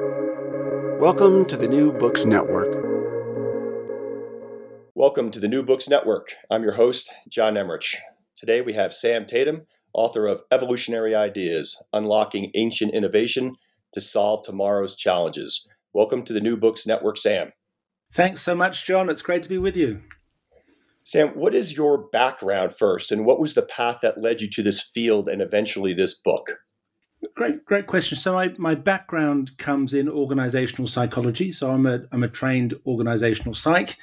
Welcome to the New Books Network. Welcome to the New Books Network. I'm your host, John Emrich. Today we have Sam Tatam, author of Evolutionary Ideas Unlocking Ancient Innovation to Solve Tomorrow's Challenges. Welcome to the New Books Network, Sam. Thanks so much, John. It's great to be with you. Sam, what is your background first, and what was the path that led you to this field and eventually this book? Great, great question. So my, my background comes in organizational psychology. So I'm a I'm a trained organizational psych.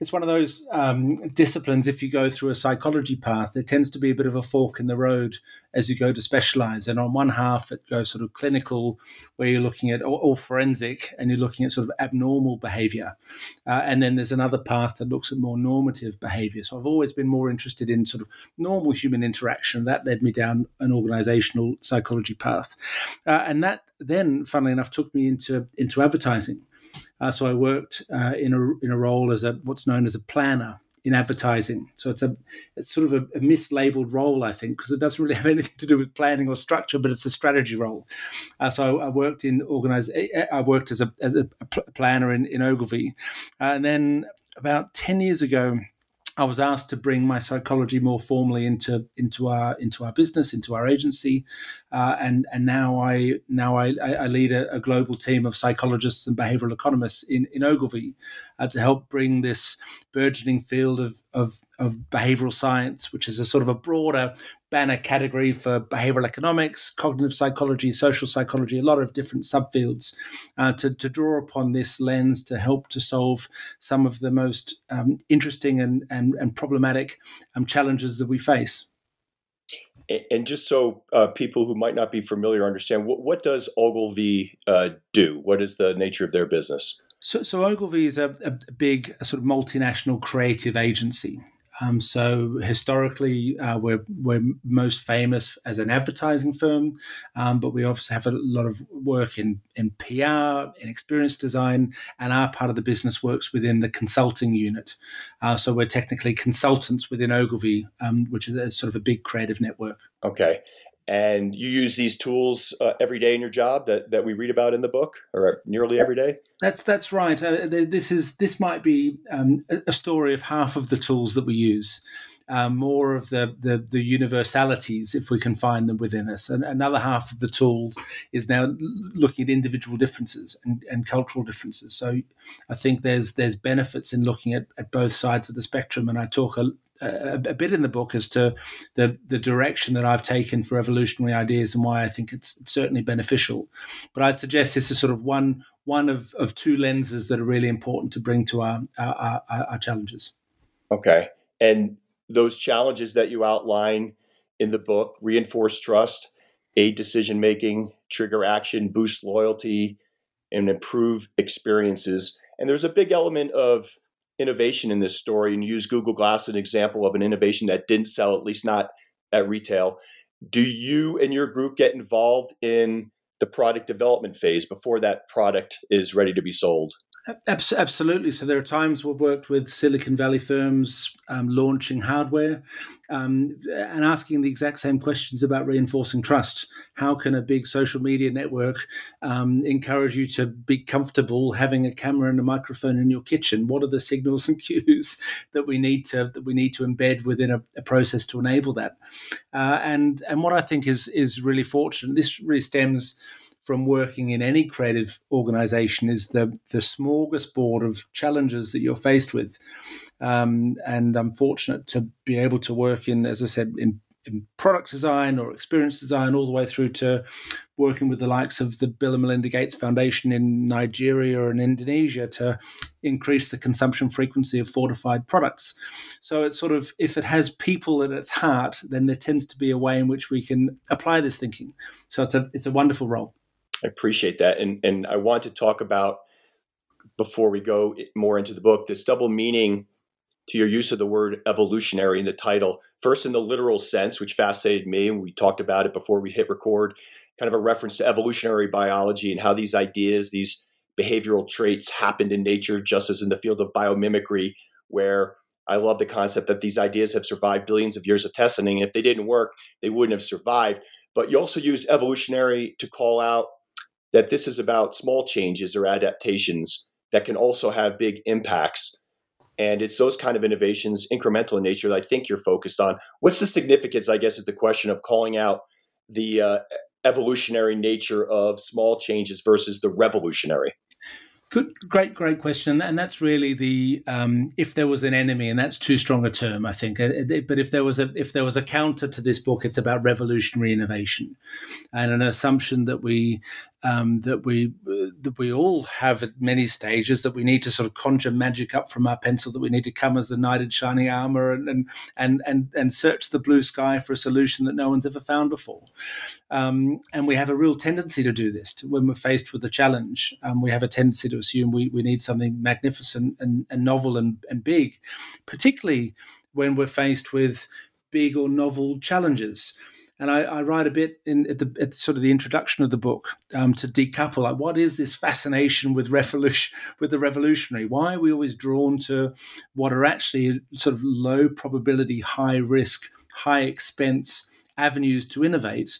It's one of those um, disciplines. If you go through a psychology path, there tends to be a bit of a fork in the road as you go to specialize. And on one half, it goes sort of clinical, where you're looking at all, forensic, and you're looking at sort of abnormal behavior. Uh, and then there's another path that looks at more normative behavior. So I've always been more interested in sort of normal human interaction. That led me down an organizational psychology path, uh, and that then, funnily enough, took me into into advertising. Uh, so I worked uh, in a in a role as a what's known as a planner in advertising. So it's a it's sort of a, a mislabeled role, I think, because it doesn't really have anything to do with planning or structure, but it's a strategy role. Uh, so I worked in organize. I worked as a as a planner in in Ogilvy, uh, and then about ten years ago. I was asked to bring my psychology more formally into into our into our business, into our agency, uh, and and now I now I, I lead a, a, global team of psychologists and behavioral economists in in Ogilvy uh, to help bring this burgeoning field of, of of behavioral science, which is a sort of a broader banner category for behavioral economics, cognitive psychology, social psychology, a lot of different subfields, uh, to, to draw upon this lens to help to solve some of the most um, interesting and, and, and problematic um, challenges that we face. And just so uh, people who might not be familiar understand, what, what does Ogilvy uh, do? What is the nature of their business? So, so Ogilvy is a, a big a sort of multinational creative agency. Um, so historically, uh, we're we're most famous as an advertising firm, um, but we obviously have a lot of work in in PR, in experience design, and our part of the business works within the consulting unit. Uh, so we're technically consultants within Ogilvy, um, which is a, sort of a big creative network. Okay, and you use these tools uh, every day in your job that, that we read about in the book or nearly every day? That's that's right. Uh, this is this might be um, a story of half of the tools that we use um, more of the, the, the universalities if we can find them within us. And another half of the tools is now looking at individual differences and, and cultural differences. So i think there's there's benefits in looking at, at both sides of the spectrum. And i talk a, a, a, bit in the book as to the the direction that I've taken for evolutionary ideas and why I think it's certainly beneficial. But I'd suggest this is sort of one one of, of two lenses that are really important to bring to our our, our, our challenges. Okay, and those challenges that you outline in the book reinforce trust, aid decision making, trigger action, boost loyalty, and improve experiences. And there's a big element of innovation in this story and use Google Glass as an example of an innovation that didn't sell, at least not at retail. Do you and your group get involved in the product development phase before that product is ready to be sold? Absolutely. So there are times we've worked with Silicon Valley firms um, launching hardware um, and asking the exact same questions about reinforcing trust. How can a big social media network um, encourage you to be comfortable having a camera and a microphone in your kitchen? What are the signals and cues that we need to that we need to embed within a, a process to enable that? Uh, and and what I think is is really fortunate. This really stems from working in any creative organization is the the smorgasbord of challenges that you're faced with. Um, and I'm fortunate to be able to work in, as I said, in, in product design or experience design, all the way through to working with the likes of the Bill and Melinda Gates Foundation in Nigeria and Indonesia to increase the consumption frequency of fortified products. So it's sort of, if it has people at its heart, then there tends to be a way in which we can apply this thinking. So it's a, it's a wonderful role. I appreciate that. And, and I want to talk about, before we go more into the book, this double meaning to your use of the word evolutionary in the title. First, in the literal sense, which fascinated me, and we talked about it before we hit record, kind of a reference to evolutionary biology and how these ideas, these behavioral traits happened in nature, just as in the field of biomimicry, where I love the concept that these ideas have survived billions of years of testing. And if they didn't work, they wouldn't have survived. But you also use evolutionary to call out that this is about small changes or adaptations that can also have big impacts. And it's those kind of innovations, incremental in nature, that I think you're focused on. What's the significance, I guess, is the question of calling out the uh, evolutionary nature of small changes versus the revolutionary? Good, great, great question, and that's really the um, if there was an enemy, and that's too strong a term, I think. Uh, but if there was a if there was a counter to this book, it's about revolutionary innovation, and an assumption that we um, that we that we all have at many stages that we need to sort of conjure magic up from our pencil that we need to come as the knight in shining armor and and and and, and search the blue sky for a solution that no one's ever found before. Um, and we have a real tendency to do this. To, when we're faced with a challenge um, we have a tendency to assume we, we need something magnificent and, and novel and, and big particularly when we're faced with big or novel challenges and I, I write a bit in at the at sort of the introduction of the book um, to decouple like what is this fascination with revolution with the revolutionary? Why are we always drawn to what are actually sort of low probability, high risk, high expense avenues to innovate?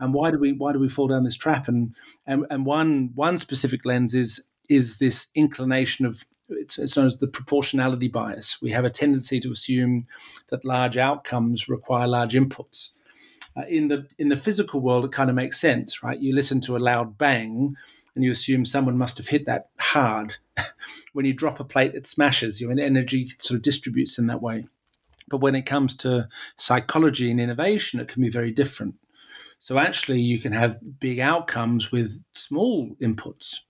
And why do we why do we fall down this trap? And and, and one one specific lens is is this inclination of it's, it's, known as the proportionality bias. We have a tendency to assume that large outcomes require large inputs. Uh, in the in the physical world, it kind of makes sense, right? You listen to a loud bang, and you assume someone must have hit that hard. when you drop a plate, it smashes. you, Your energy sort of distributes in that way. But when it comes to psychology and innovation, it can be very different. So actually, you can have big outcomes with small inputs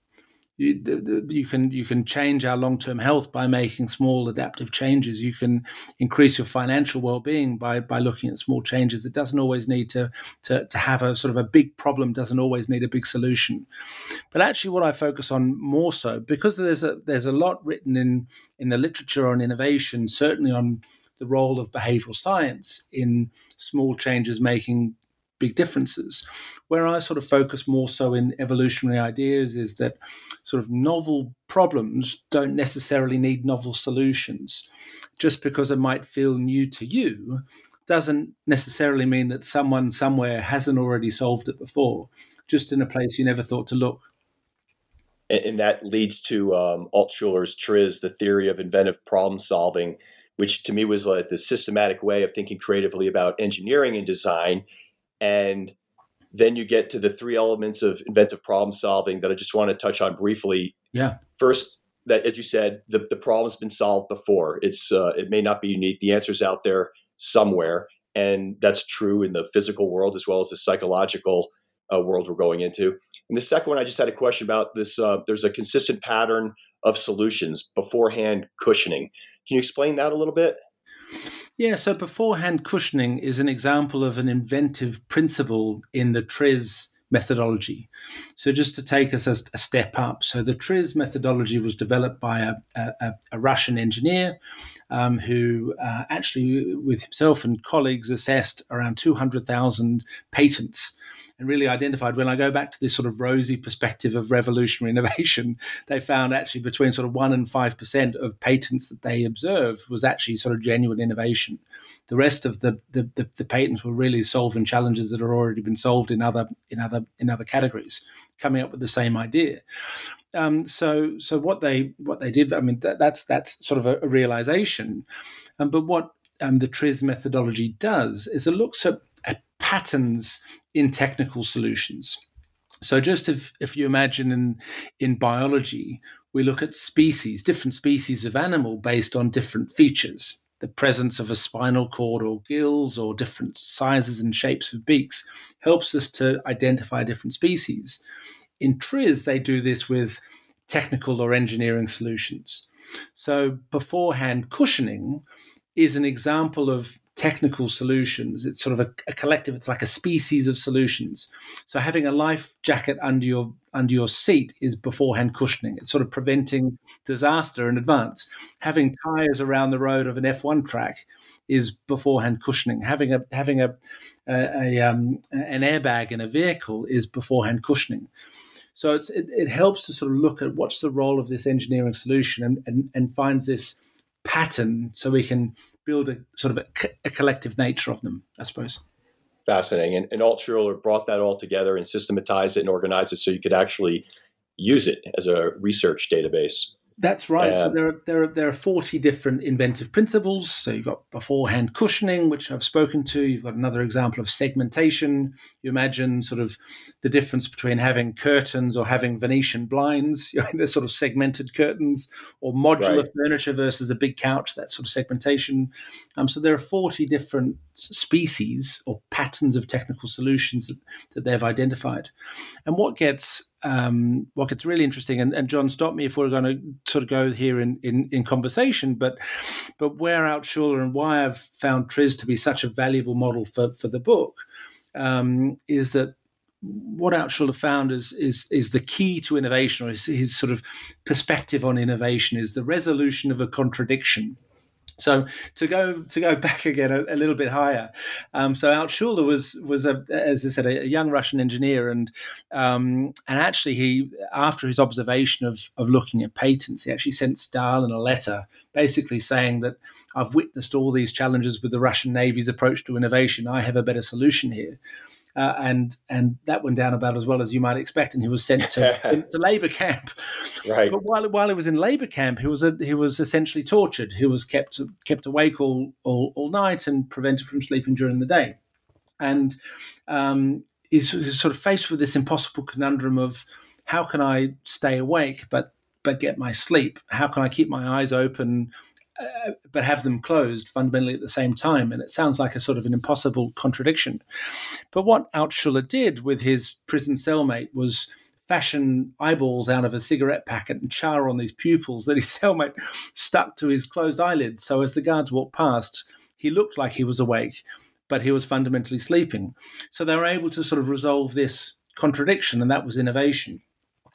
you, you can you can change our long term health by making small adaptive changes. You can increase your financial well being by by looking at small changes. It doesn't always need to, to to have a sort of a big problem. Doesn't always need a big solution. But actually, what I focus on more so because there's a there's a lot written in in the literature on innovation, certainly on the role of behavioral science in small changes making big differences. Where I sort of focus more so in evolutionary ideas is that sort of novel problems don't necessarily need novel solutions. Just because it might feel new to you doesn't necessarily mean that someone somewhere hasn't already solved it before, just in a place you never thought to look. And that leads to um, Altshuler's TRIZ, the theory of inventive problem solving, which to me was like the systematic way of thinking creatively about engineering and design and then you get to the three elements of inventive problem solving that I just want to touch on briefly. Yeah. First, that as you said, the, the problem's been solved before. It's uh, it may not be unique. The answer's out there somewhere, and that's true in the physical world as well as the psychological uh, world we're going into. And the second one, I just had a question about this. Uh, there's a consistent pattern of solutions beforehand cushioning. Can you explain that a little bit? Yeah, so beforehand cushioning is an example of an inventive principle in the TRIZ methodology. So, just to take us a, a step up, so the TRIZ methodology was developed by a, a, a Russian engineer um, who uh, actually, with himself and colleagues, assessed around 200,000 patents and really identified when I go back to this sort of rosy perspective of revolutionary innovation, they found actually between sort of one and five percent of patents that they observed was actually sort of genuine innovation. The rest of the, the, the, the patents were really solving challenges that had already been solved in other in other in other categories, coming up with the same idea. Um, so so what they what they did, I mean that, that's that's sort of a, a realization. Um, but what um, the TRIZ methodology does is it looks at patterns in technical solutions. So just if, if you imagine in, in biology, we look at species, different species of animal based on different features. The presence of a spinal cord or gills or different sizes and shapes of beaks helps us to identify different species. In TRIZ, they do this with technical or engineering solutions. So beforehand cushioning is an example of technical solutions. It's sort of a, a, collective. It's like a species of solutions. So having a life jacket under your under your seat is beforehand cushioning. It's sort of preventing disaster in advance. Having tires around the road of an F1 track is beforehand cushioning. Having a having a, a, a um, an airbag in a vehicle is beforehand cushioning. So it, it helps to sort of look at what's the role of this engineering solution and, and, and finds this pattern so we can build a sort of a, a collective nature of them, I suppose. Fascinating. And, and Altshuler brought that all together and systematized it and organized it so you could actually use it as a research database. That's right. so there are, there are there are forty different inventive principles. So you've got beforehand cushioning, which I've spoken to. You've got another example of segmentation. You imagine sort of the difference between having curtains or having Venetian blinds. You know, they're sort of segmented curtains, or modular right. furniture versus a big couch. That sort of segmentation. Um, so there are forty different species or patterns of technical solutions that, that they've identified. And what gets um, what gets really interesting, and, and, John, stop me if we're going to sort of go here in, in, in conversation, but but where Altshuler and why I've found TRIZ to be such a valuable model for, for the book um, is that what Altshuler found is, is is the key to innovation, or his, his sort of perspective on innovation is the resolution of a contradiction. So to go to go back again a, a little bit higher, um, so Altshuler was was a, as I said a, a young Russian engineer, and um, and actually he after his observation of of looking at patents, he actually sent Stalin a letter basically saying that I've witnessed all these challenges with the Russian Navy's approach to innovation. I have a better solution here uh, and and that went down about as well as you might expect. And he was sent to, to labor camp. Right. But while while he was in labor camp, he was a, he was essentially tortured. He was kept kept awake all, all all night and prevented from sleeping during the day. And um, he's, he's sort of faced with this impossible conundrum of how can I stay awake but but get my sleep? How can I keep my eyes open but have them closed fundamentally at the same time. And it sounds like a sort of an impossible contradiction. But what Altshuler did with his prison cellmate was fashion eyeballs out of a cigarette packet and char on these pupils that his cellmate stuck to his closed eyelids. So as the guards walked past, he looked like he was awake, but he was fundamentally sleeping. So they were able to sort of resolve this contradiction, and that was innovation.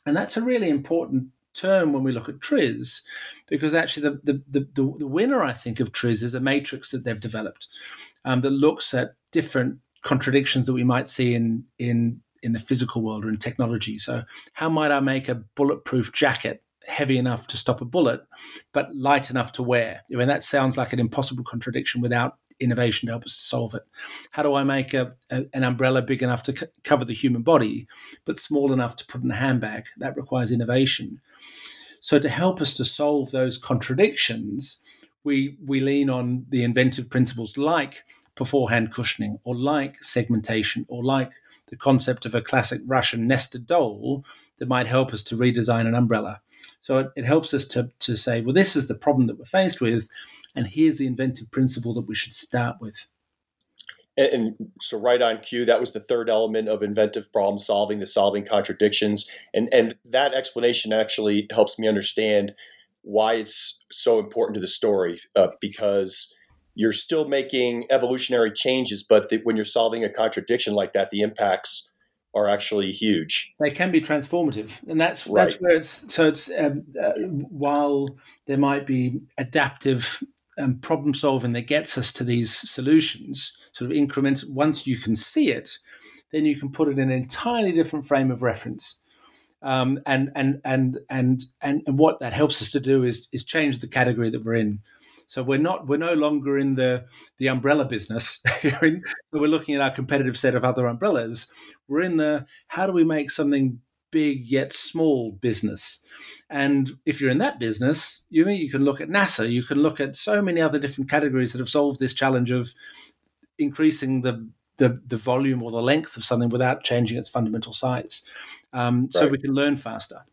And that's a really important term when we look at TRIZ, because actually the, the, the, the, winner, I think, of TRIZ is a matrix that they've developed um, that looks at different contradictions that we might see in, in, in the physical world or in technology. So, how might I make a bulletproof jacket heavy enough to stop a bullet, but light enough to wear? I mean, that sounds like an impossible contradiction without innovation to help us to solve it. How do I make a, a, an umbrella big enough to c- cover the human body, but small enough to put in a handbag? That requires innovation. So to help us to solve those contradictions, we we lean on the inventive principles like beforehand cushioning, or like segmentation, or like the concept of a classic Russian nested doll that might help us to redesign an umbrella. So it, it helps us to, to say, well, this is the problem that we're faced with. And here's the inventive principle that we should start with. And, and, so, right on cue, that was the third element of inventive problem solving, the solving contradictions. And, and that explanation actually helps me understand why it's so important to the story uh, because you're still making evolutionary changes, but the, when you're solving a contradiction like that, the impacts are actually huge. They can be transformative, and that's right. that's where it's so. It's um, uh, while there might be adaptive um, problem solving that gets us to these solutions, sort of increment. Once you can see it, then you can put it in an entirely different frame of reference. Um, and, and, and, and, and, and what that helps us to do is, is change the category that we're in. So we're not we're no longer in the the umbrella business. so we're looking at our competitive set of other umbrellas. We're in the how do we make something big yet small business. And if you're in that business, you you can look at NASA, you can look at so many other different categories that have solved this challenge of increasing the the, the volume or the length of something without changing its fundamental size. Um, right. So we can learn faster.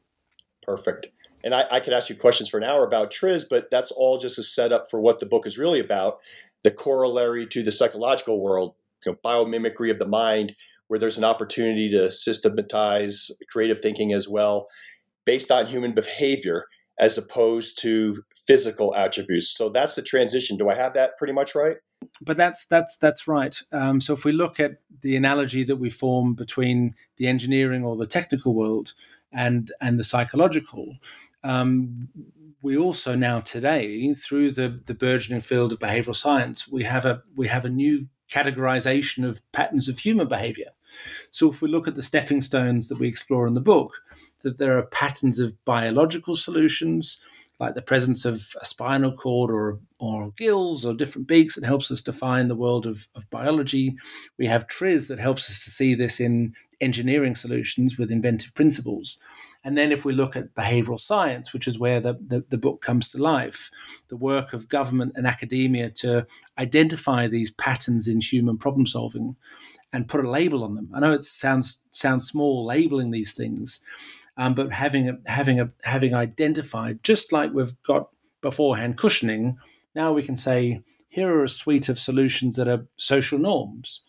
Perfect. And I, I, could ask you questions for an hour about TRIZ, but that's all just a setup for what the book is really about the corollary to the psychological world, you know, biomimicry of the mind, where there's an opportunity to systematize creative thinking as well based on human behavior as opposed to physical attributes. So that's the transition. Do I have that pretty much right? But that's that's that's right. Um, so if we look at the analogy that we form between the engineering or the technical world and and the psychological, um, we also now today through the the burgeoning field of behavioral science, we have a we have a new categorization of patterns of human behavior. So if we look at the stepping stones that we explore in the book, that there are patterns of biological solutions, like the presence of a spinal cord or, or gills or different beaks that helps us define the world of, of biology. We have TRIZ that helps us to see this in engineering solutions with inventive principles. And then if we look at behavioral science, which is where the, the, the, book comes to life, the work of government and academia to identify these patterns in human problem solving and put a label on them. I know it sounds sounds small labeling these things, um, but having a, having a, having identified, just like we've got beforehand cushioning, now we can say here are a suite of solutions that are social norms,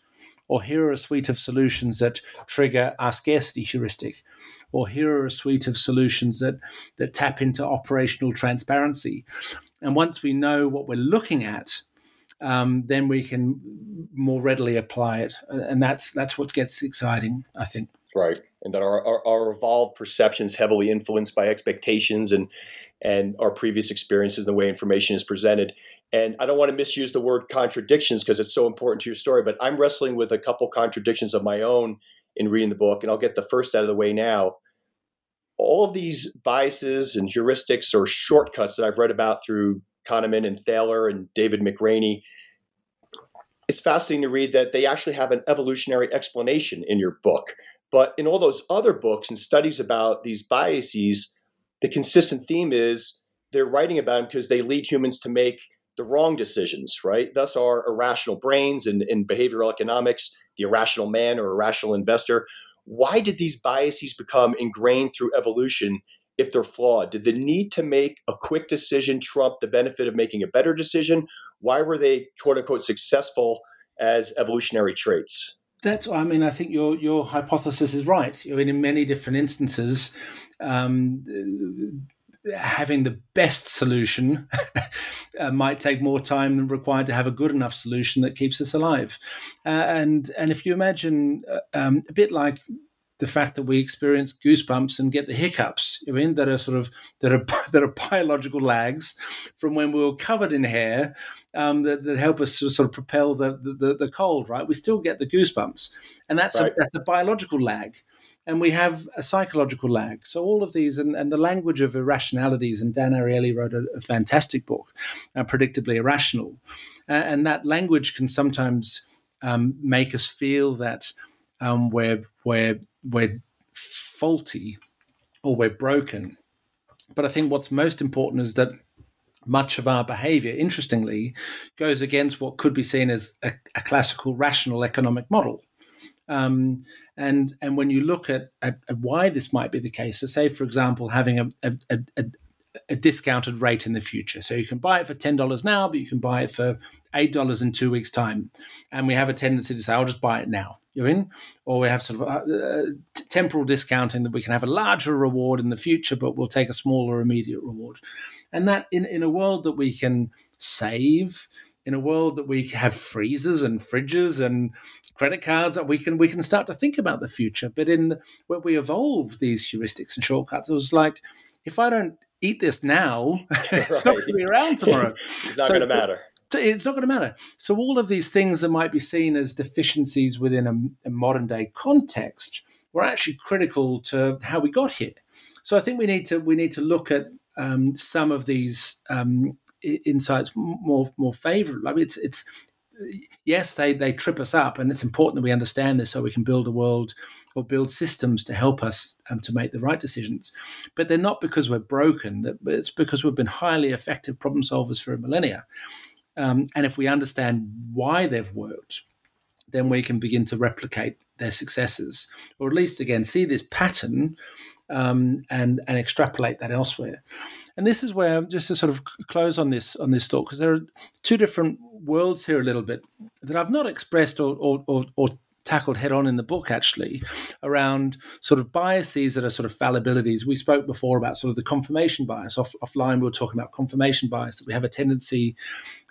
or here are a suite of solutions that trigger our scarcity heuristic, or here are a suite of solutions that that tap into operational transparency. And once we know what we're looking at, um, then we can more readily apply it, and that's that's what gets exciting, I think. Right, and that our, our, our evolved perceptions heavily influenced by expectations and and our previous experiences and the way information is presented. And I don't want to misuse the word contradictions because it's so important to your story, but I'm wrestling with a couple contradictions of my own in reading the book, and I'll get the first out of the way now. All of these biases and heuristics or shortcuts that I've read about through Kahneman and Thaler and David McRaney, it's fascinating to read that they actually have an evolutionary explanation in your book. But in all those other books and studies about these biases, the consistent theme is they're writing about them because they lead humans to make the wrong decisions, right? Thus, our irrational brains and in, in behavioral economics, the irrational man or irrational investor. Why did these biases become ingrained through evolution if they're flawed? Did the need to make a quick decision trump the benefit of making a better decision? Why were they, quote unquote, successful as evolutionary traits? That's. I mean, I think your your hypothesis is right. I mean, in many different instances, um, having the best solution uh, might take more time than required to have a good enough solution that keeps us alive. Uh, and and if you imagine uh, um, a bit like the fact that we experience goosebumps and get the hiccups, I mean, that are sort of that are that are biological lags from when we were covered in hair um, that, that help us to sort of propel the, the, the cold. Right, we still get the goosebumps, and that's right. a, that's a biological lag. And we have a psychological lag. So all of these, and, and the language of irrationalities, and Dan Ariely wrote a, a fantastic book, uh, Predictably Irrational. Uh, and that language can sometimes um, make us feel that um, we're, we're we're faulty or we're broken. But I think what's most important is that much of our behavior, interestingly, goes against what could be seen as a, a classical rational economic model. Um, and and when you look at, at, at, why this might be the case, so say for example, having a, a, a, a discounted rate in the future. So you can buy it for ten dollars now, but you can buy it for eight dollars in two weeks' time. And we have a tendency to say, "I'll just buy it now." You're in, or we have sort of uh, temporal discounting that we can have a larger reward in the future, but we'll take a smaller immediate reward. And that in in a world that we can save, in a world that we have freezers and fridges and credit cards, we can we can start to think about the future. But in the, when we evolved these heuristics and shortcuts, it was like if I don't eat this now, it's right. not going to be around tomorrow. it's not so, going to matter. It's not going to matter. So all of these things that might be seen as deficiencies within a, a modern day context were actually critical to how we got here. So I think we need to we need to look at um, some of these um, insights more more favorably. I mean, it's it's yes, they they trip us up, and it's important that we understand this so we can build a world or build systems to help us um, to make the right decisions. But they're not because we're broken. It's because we've been highly effective problem solvers for millennia. Um, and if we understand why they've worked, then we can begin to replicate their successes, or at least again see this pattern um, and and extrapolate that elsewhere. And this is where just to sort of close on this on this thought, because there are two different worlds here a little bit that I've not expressed or or, or, or tackled head on in the book actually around sort of biases that are sort of fallibilities. We spoke before about sort of the confirmation bias. Off, offline, we were talking about confirmation bias that we have a tendency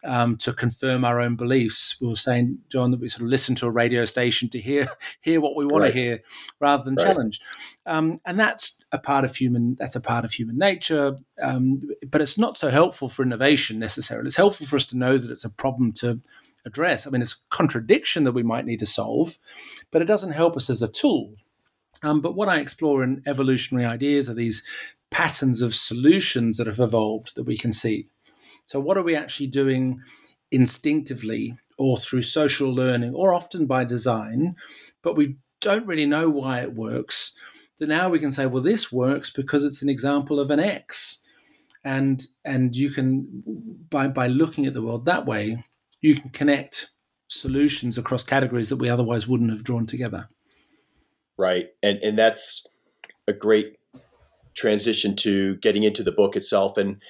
um, to confirm our own beliefs. We were saying, John, that we sort of listen to a radio station to hear hear what we want right. to hear rather than right. challenge, um, and that's a part of human. That's a part of human nature, um, but it's not so helpful for innovation necessarily. It's helpful for us to know that it's a problem to address. I mean, it's a contradiction that we might need to solve, but it doesn't help us as a tool. Um, but what I explore in evolutionary ideas are these patterns of solutions that have evolved that we can see. So, what are we actually doing instinctively or through social learning or often by design, but we don't really know why it works? That now we can say, well, this works because it's an example of an X. And and you can by by looking at the world that way, you can connect solutions across categories that we otherwise wouldn't have drawn together. Right. And and that's a great transition to getting into the book itself and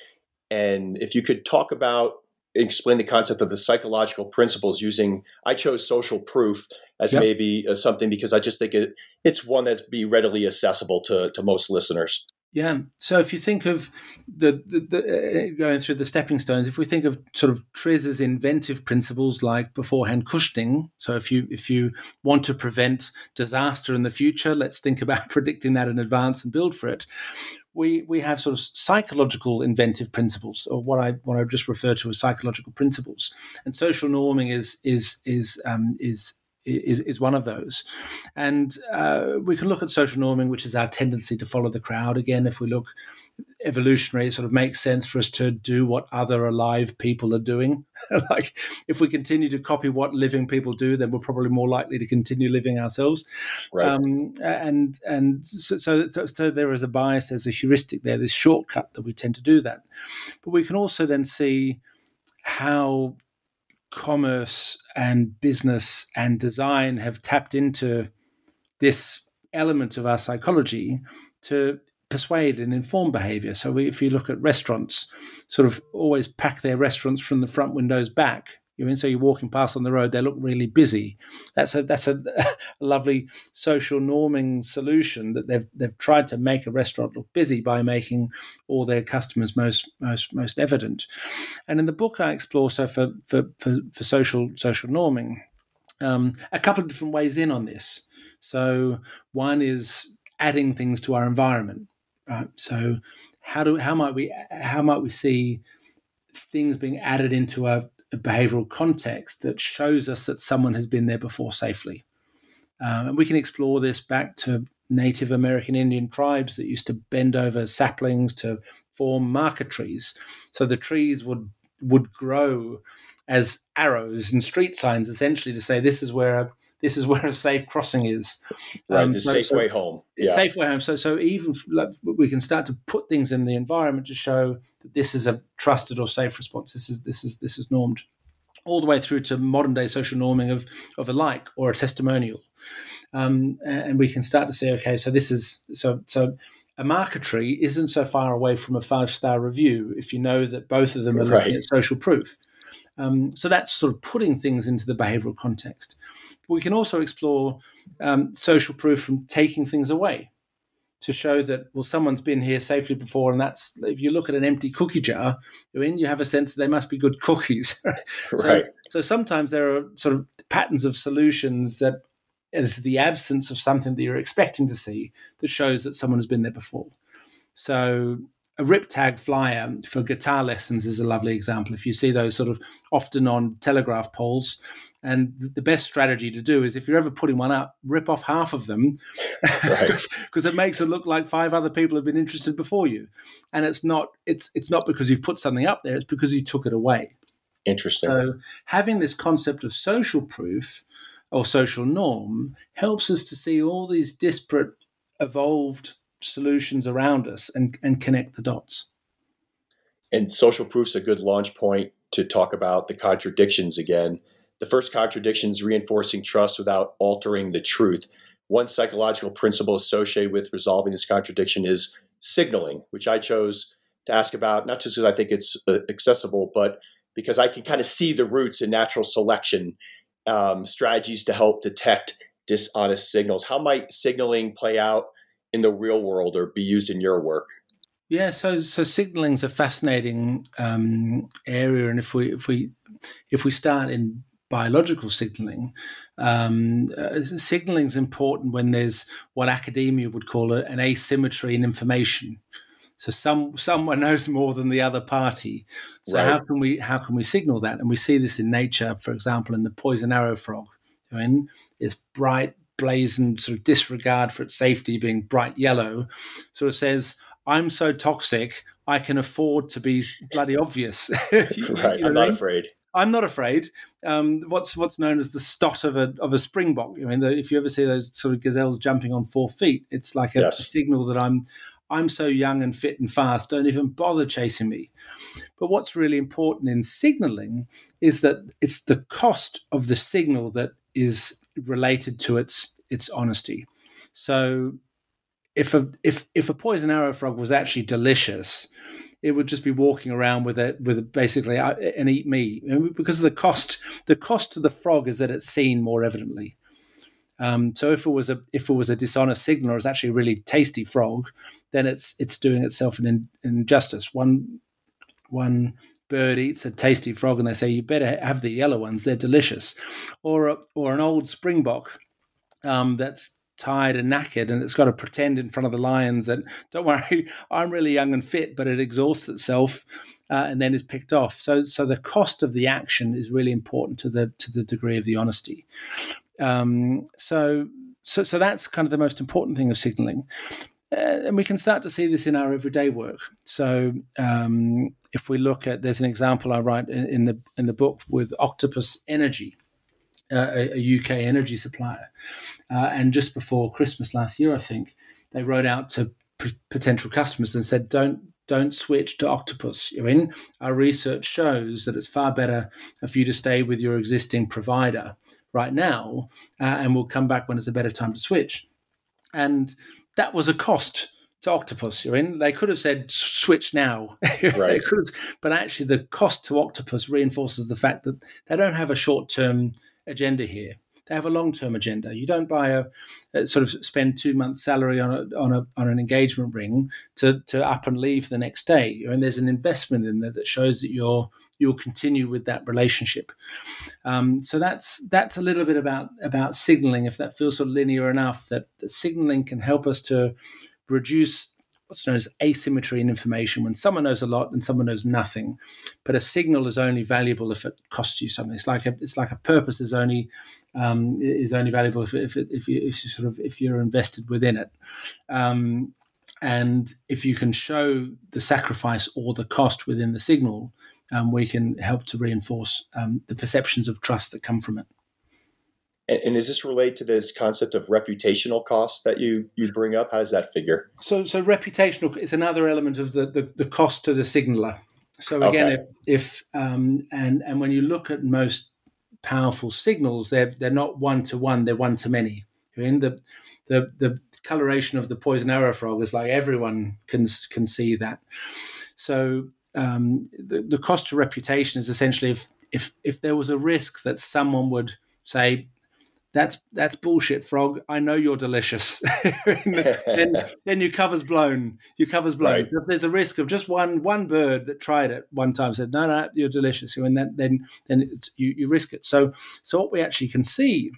and if you could talk about explain the concept of the psychological principles using i chose social proof as yep. maybe uh, something because i just think it, it's one that's be readily accessible to, to most listeners yeah. So if you think of the, the, the uh, going through the stepping stones, if we think of sort of TRIZ's inventive principles like beforehand cushioning, so if you if you want to prevent disaster in the future, let's think about predicting that in advance and build for it. We we have sort of psychological inventive principles, or what I what I just refer to as psychological principles, and social norming is is is um, is is, is one of those. And uh, we can look at social norming, which is our tendency to follow the crowd. Again, if we look evolutionary, it sort of makes sense for us to do what other alive people are doing. like if we continue to copy what living people do, then we're probably more likely to continue living ourselves. Right. Um, and and so, so, so there is a bias, there's a heuristic there, this shortcut that we tend to do that. But we can also then see how commerce and business and design have tapped into this element of our psychology to persuade and inform behavior. So we, if you look at restaurants, sort of always pack their restaurants from the front windows back you mean so you're walking past on the road, they look really busy. That's a that's a, a, lovely social norming solution that they've they've tried to make a restaurant look busy by making all their customers most most most evident. And in the book, I explore so for for for, for social social norming, um, a couple of different ways in on this. So one is adding things to our environment. Right. So how do how might we how might we see things being added into a a behavioral context that shows us that someone has been there before safely. Um, and we can explore this back to Native American Indian tribes that used to bend over saplings to form marker trees. So the trees would would grow as arrows and street signs, essentially to say this is where this is where a safe crossing is. Right, um, the safe so, way home. Yeah. Safe way home. So so even like, we can start to put things in the environment to show that this is a trusted or safe response. This is this is this is normed all the way through to modern day social norming of of a like or a testimonial. Um, and we can start to say, okay, so this is so so a marker tree isn't so far away from a five star review if you know that both of them are right. looking at social proof. Um, so that's sort of putting things into the behavioral context. But we can also explore um, social proof from taking things away to show that well someone's been here safely before and that's if you look at an empty cookie jar mean, you have a sense that they must be good cookies. Right? So, so sometimes there are sort of patterns of solutions that is the absence of something that you're expecting to see that shows that someone has been there before. So a rip tag flyer for guitar lessons is a lovely example. If you see those sort of often on telegraph poles and the best strategy to do is if you're ever putting one up, rip off half of them because right. it makes it look like five other people have been interested before you. And it's not it's it's not because you've put something up there, it's because you took it away. Interesting. So having this concept of social proof or social norm helps us to see all these disparate evolved solutions around us and, and connect the dots. And social proof's a good launch point to talk about the contradictions again the first contradiction is reinforcing trust without altering the truth. One psychological principle associated with resolving this contradiction is signaling, which I chose to ask about, not just because I think it's uh, accessible, but because I can kind of see the roots in natural selection um, strategies to help detect dishonest signals. How might signaling play out in the real world or be used in your work? Yeah, so so signaling is a fascinating um, area, and if we if we if we start in biological signaling. Um, uh, signaling is important when there's what academia would call an asymmetry in information. So some someone knows more than the other party. So right. how can we how can we signal that? And we see this in nature, for example, in the poison arrow frog. I mean, its bright, blazing sort of disregard for its safety being bright yellow, sort of says, I'm so toxic, I can afford to be bloody obvious. right. I'm not afraid. I'm not afraid. Um, what's what's known as the stot of a of a springbok. I mean, the, if you ever see those sort of gazelles jumping on four feet, it's like a, yes. signal that I'm I'm so young and fit and fast. Don't even bother chasing me. But what's really important in signaling is that it's the cost of the signal that is related to its its honesty. So if a if if a poison arrow frog was actually delicious, it would just be walking around with it with basically uh, and eat me because the cost the cost to the frog is that it's seen more evidently. Um, so if it was a if it was a dishonest signal or it's actually a really tasty frog, then it's it's doing itself an, in, injustice. One one bird eats a tasty frog and they say you better have the yellow ones; they're delicious, or a, or an old springbok um, that's tired and knackered and it's got to pretend in front of the lions that don't worry i'm really young and fit but it exhausts itself uh, and then is picked off. So so the cost of the action is really important to the to the degree of the honesty. Um, so so so that's kind of the most important thing of signaling uh, and we can start to see this in our everyday work. So um, if we look at there's an example i write in, in the in the book with octopus energy a, a, UK energy supplier. Uh, and just before Christmas last year, I think they wrote out to p- potential customers and said, "Don't don't switch to Octopus. I mean, our research shows that it's far better for you to stay with your existing provider right now, uh, and we'll come back when it's a better time to switch." And that was a cost to Octopus. I mean, they could have said switch now, right. but actually, the cost to Octopus reinforces the fact that they don't have a short term agenda here. They have a long term agenda. You don't buy a, a, sort of spend two months' salary on a, on a on an engagement ring to to up and leave the next day. I mean, there's an investment in there that shows that you're you'll continue with that relationship. Um, so that's that's a little bit about about signaling. If that feels sort of linear enough, that, that signaling can help us to reduce what's known as asymmetry in information. When someone knows a lot and someone knows nothing. But a signal is only valuable if it costs you something. It's like a it's like a purpose is only um, is only valuable if if, if, you, if you sort of if you're invested within it. Um, and if you can show the sacrifice or the cost within the signal um, we can help to reinforce um, the perceptions of trust that come from it and, and is this related to this concept of reputational cost that you you bring up? How does that figure? So so reputational is another element of the the, the cost to the signaler. So again, okay. if, if um, and and when you look at most powerful signals, they're they're not one to one; they're one to many. I mean, the the the coloration of the poison arrow frog is like everyone can can see that. So um, the the cost to reputation is essentially if if if there was a risk that someone would say that's that's bullshit, frog. I know you're delicious. then, then your cover's blown. Your cover's blown. Right. If there's a risk of just one one bird that tried it one time said, no, no, you're delicious. And then then then you, you risk it. So so what we actually can see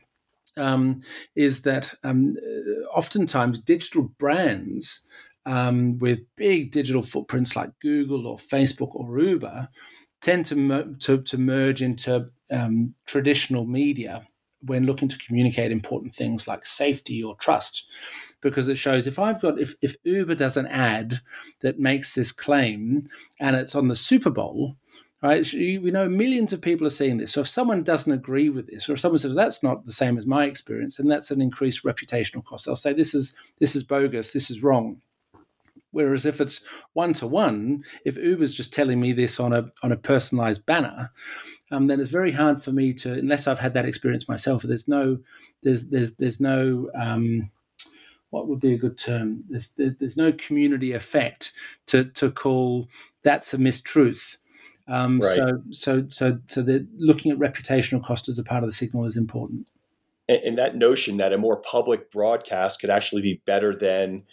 um, is that um, oftentimes digital brands um, with big digital footprints like Google or Facebook or Uber tend to to, to merge into um, traditional media when looking to communicate important things like safety or trust because it shows if i've got if, if uber does an ad that makes this claim and it's on the super bowl right we know millions of people are seeing this. So if someone doesn't agree with this or if someone says that's not the same as my experience then that's an increased reputational cost. They'll say this is this is bogus. This is wrong. Whereas if it's one to one, if Uber's just telling me this on a on a personalized banner, um, then it's very hard for me to, unless I've had that experience myself. There's no, there's there's there's no, um, what would be a good term? There's there's no community effect to to call that's a mistruth. Um, right. So so so so the looking at reputational cost as a part of the signal is important. And, and that notion that a more public broadcast could actually be better than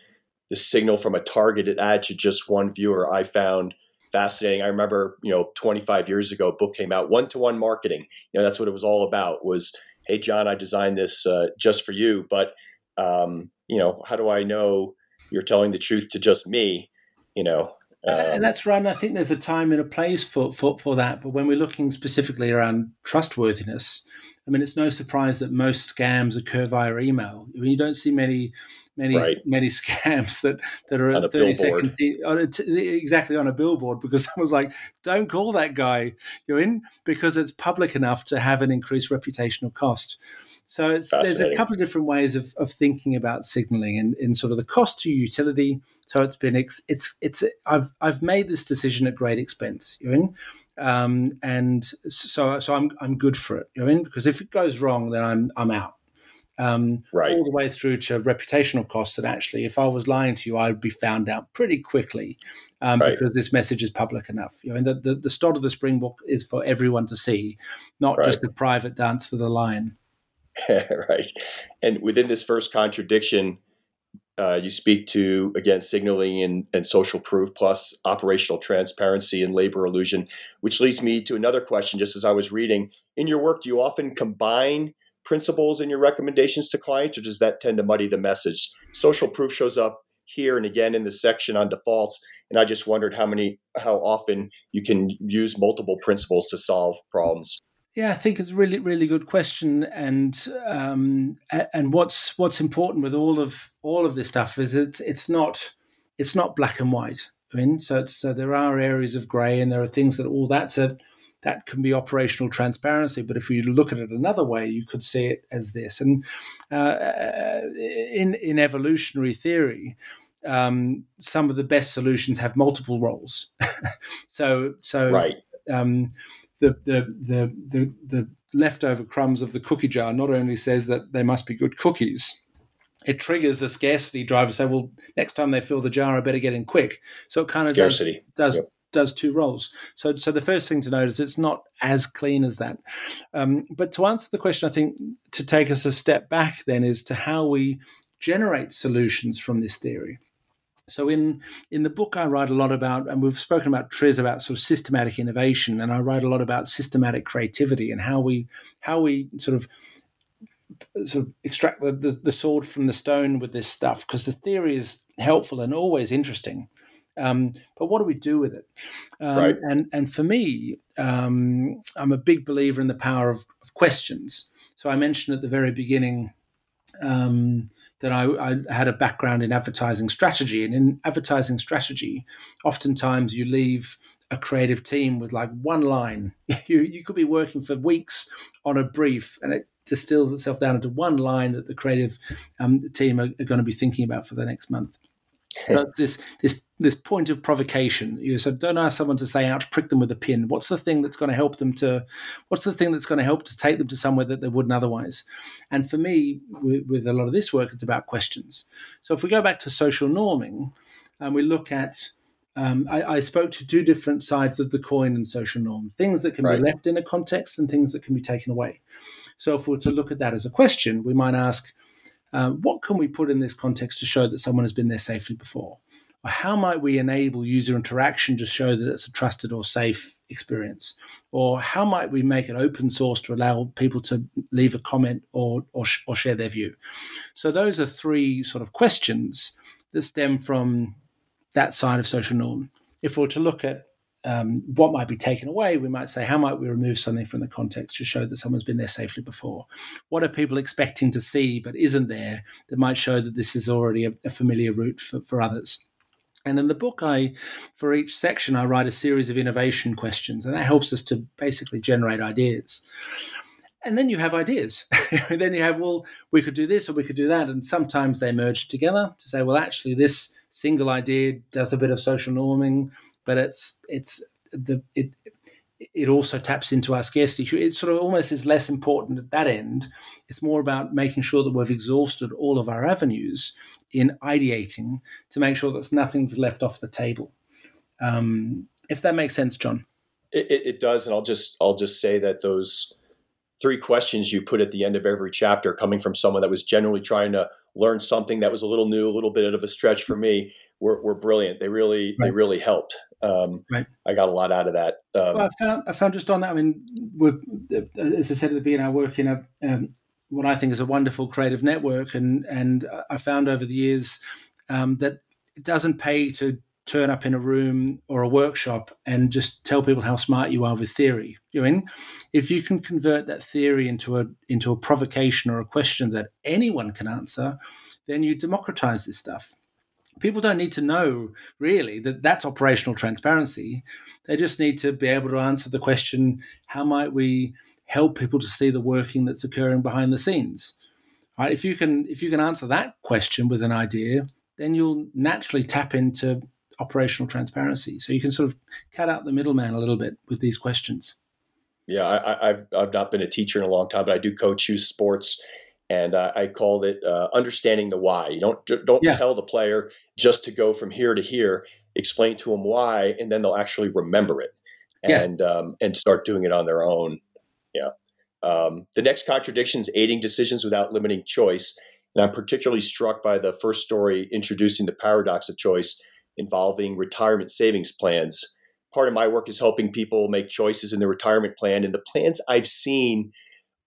the signal from a targeted ad to just one viewer, I found fascinating. I remember, you know, 25 years ago, a book came out, One to One Marketing. You know, that's what it was all about. Was hey, John, I designed this uh, just for you, but um, you know, how do I know you're telling the truth to just me? You know, um, and that's right. And I think there's a time and a place for, for, for that. But when we're looking specifically around trustworthiness, I mean, it's no surprise that most scams occur via email. I mean, you don't see many many right. many scams that that are at 30 seconds exactly on a billboard because someone's like don't call that guy you're in because it's public enough to have an increased reputational cost. So there's a couple of different ways of, of thinking about signaling and in sort of the cost to utility. So it's been it's it's, it's i've i've made this decision at great expense you're in? Um, and so so i'm i'm good for it you're in? Because if it goes wrong then i'm i'm out um, right. all the way through to reputational costs. That actually, if I was lying to you, I would be found out pretty quickly um, right. because this message is public enough. You know, the, the, the start of the Springbok is for everyone to see, not right. just the private dance for the lion. right. And within this first contradiction, uh, you speak to again signaling and, and, social proof plus operational transparency and labor illusion which leads me to another question just as i was reading in your work do you often combine principles in your recommendations to clients, or does that tend to muddy the message? Social proof shows up here and again in the section on defaults, and I just wondered how many, how often you can use multiple principles to solve problems. Yeah, I think it's a really, really good question, and um, and what's what's important with all of all of this stuff is it's it's not it's not black and white. I mean, so it's so there are areas of grey, and there are things that all that's a that can be operational transparency. But if you look at it another way, you could see it as this. And uh, in in evolutionary theory, um, some of the best solutions have multiple roles. so so right. Um, the, the the the the leftover crumbs of the cookie jar not only says that they must be good cookies, it triggers the scarcity drive to say, well, next time they fill the jar, I better get in quick. So it kind of scarcity. does, does yep does two roles. So, so the first thing to note is it's not as clean as that. Um, but to answer the question, I think to take us a step back then is to how we generate solutions from this theory. So in in the book, I write a lot about, and we've spoken about TRIZ about sort of systematic innovation, and I write a lot about systematic creativity and how we how we sort of sort of extract the, the, the sword from the stone with this stuff because the theory is helpful and always interesting. Um, but what do we do with it? Um, right. And and for me, um, I'm a big believer in the power of, of questions. So I mentioned at the very beginning um, that I, I, had a background in advertising strategy, and in advertising strategy, oftentimes you leave a creative team with like one line. You you could be working for weeks on a brief, and it distills itself down into one line that the creative um, team are, are going to be thinking about for the next month. So this this this point of provocation. You know, so don't ask someone to say out, prick them with a pin. What's the thing that's going to help them to? What's the thing that's going to help to take them to somewhere that they wouldn't otherwise? And for me, with, with a lot of this work, it's about questions. So if we go back to social norming, and we look at um, I, I, spoke to two different sides of the coin in social norm things that can right. be left in a context and things that can be taken away. So, if we were to look at that as a question, we might ask, uh, what can we put in this context to show that someone has been there safely before? How might we enable user interaction to show that it's a trusted or safe experience? Or how might we make it open source to allow people to leave a comment or, or, or share their view? So, those are three sort of questions that stem from that side of social norm. If we were to look at um, what might be taken away, we might say, how might we remove something from the context to show that someone's been there safely before? What are people expecting to see but isn't there that might show that this is already a, a familiar route for, for others? And in the book, I, for each section, I write a series of innovation questions, and that helps us to basically generate ideas. And then you have ideas. then you have, well, we could do this or we could do that. And sometimes they merge together to say, well, actually, this single idea does a bit of social norming but it's it's the it it also taps into our scarcity. Issue. It sort of almost is less important at that end. It's more about making sure that we've exhausted all of our avenues in ideating to make sure that nothing's left off the table. Um, if that makes sense, John. It, it, it does, and I'll just I'll just say that those three questions you put at the end of every chapter, coming from someone that was generally trying to learn something that was a little new, a little bit of a stretch for me, were, were brilliant. They really right. they really helped. Um, right. I got a lot out of that. Um, well, I found I found just on that. I mean, as I said at the beginning, I work in a um, what I think is a wonderful creative network, and and I found over the years um, that it doesn't pay to turn up in a room or a workshop and just tell people how smart you are with theory. You mean If you can convert that theory into a into a provocation or a question that anyone can answer, then you democratize this stuff. People don't need to know really that that's operational transparency. They just need to be able to answer the question: How might we help people to see the working that's occurring behind the scenes? Right? If you can if you can answer that question with an idea, then you'll naturally tap into operational transparency. So you can sort of cut out the middleman a little bit with these questions. Yeah, I, have I've not been a teacher in a long time, but I do coach youth sports, and uh, I called it uh, understanding the why. You don't don't yeah. tell the player just to go from here to here. Explain to them why, and then they'll actually remember it and yes. um, and start doing it on their own. Yeah. Um, the next contradiction is aiding decisions without limiting choice. And I'm particularly struck by the first story introducing the paradox of choice involving retirement savings plans. Part of my work is helping people make choices in their retirement plan, and the plans I've seen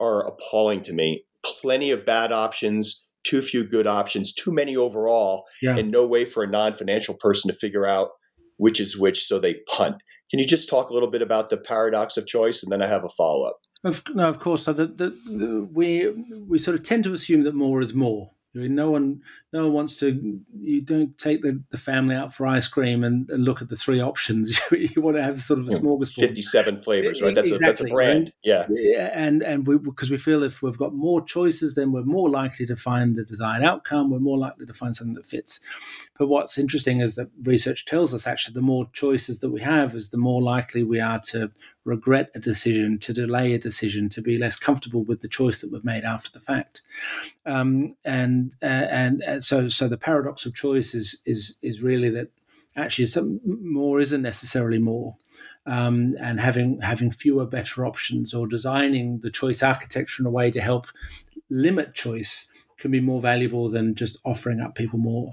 are appalling to me. Plenty of bad options, too few good options, too many overall, yeah. and no way for a non financial person to figure out which is which, so they punt. Can you just talk a little bit about the paradox of choice, and then I have a follow up. Of, no, of course. So the, the, the, we we sort of tend to assume that more is more. No one, no one wants to. You don't take the, the family out for ice cream and, and look at the three options. you want to have sort of a hmm. smorgasbord. Fifty-seven flavors, right? That's exactly. a that's a brand, yeah. And and we because we feel if we've got more choices, then we're more likely to find the desired outcome. We're more likely to find something that fits. But what's interesting is that research tells us actually the more choices that we have, is the more likely we are to regret a decision, to delay a decision, to be less comfortable with the choice that we've made after the fact. Um, and, uh, and uh, so so the paradox of choice is is is really that actually some more isn't necessarily more. Um, and having having fewer better options or designing the choice architecture in a way to help limit choice can be more valuable than just offering up people more.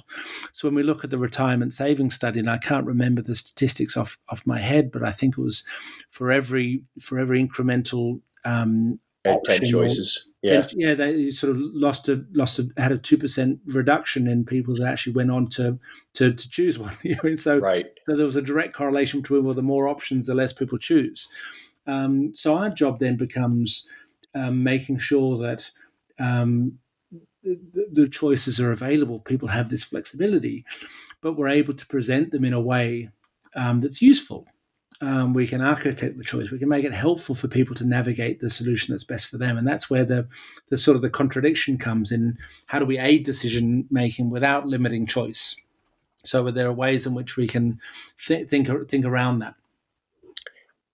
So when we look at the retirement savings study, and I can't remember the statistics off off my head, but I think it was for every for every incremental um, ten choices. Yeah, 10, yeah, they sort of lost a lost a, had a two percent reduction in people that actually went on to to, to choose one. you know, so right. so there was a direct correlation between well, the more options, the less people choose. Um, so our job then becomes um, making sure that um, the, choices are available. People have this flexibility, but we're able to present them in a way um, that's useful. Um, we can architect the choice. We can make it helpful for people to navigate the solution that's best for them, and that's where the the sort of the contradiction comes in. How do we aid decision making without limiting choice? So there are ways in which we can th- think think around that.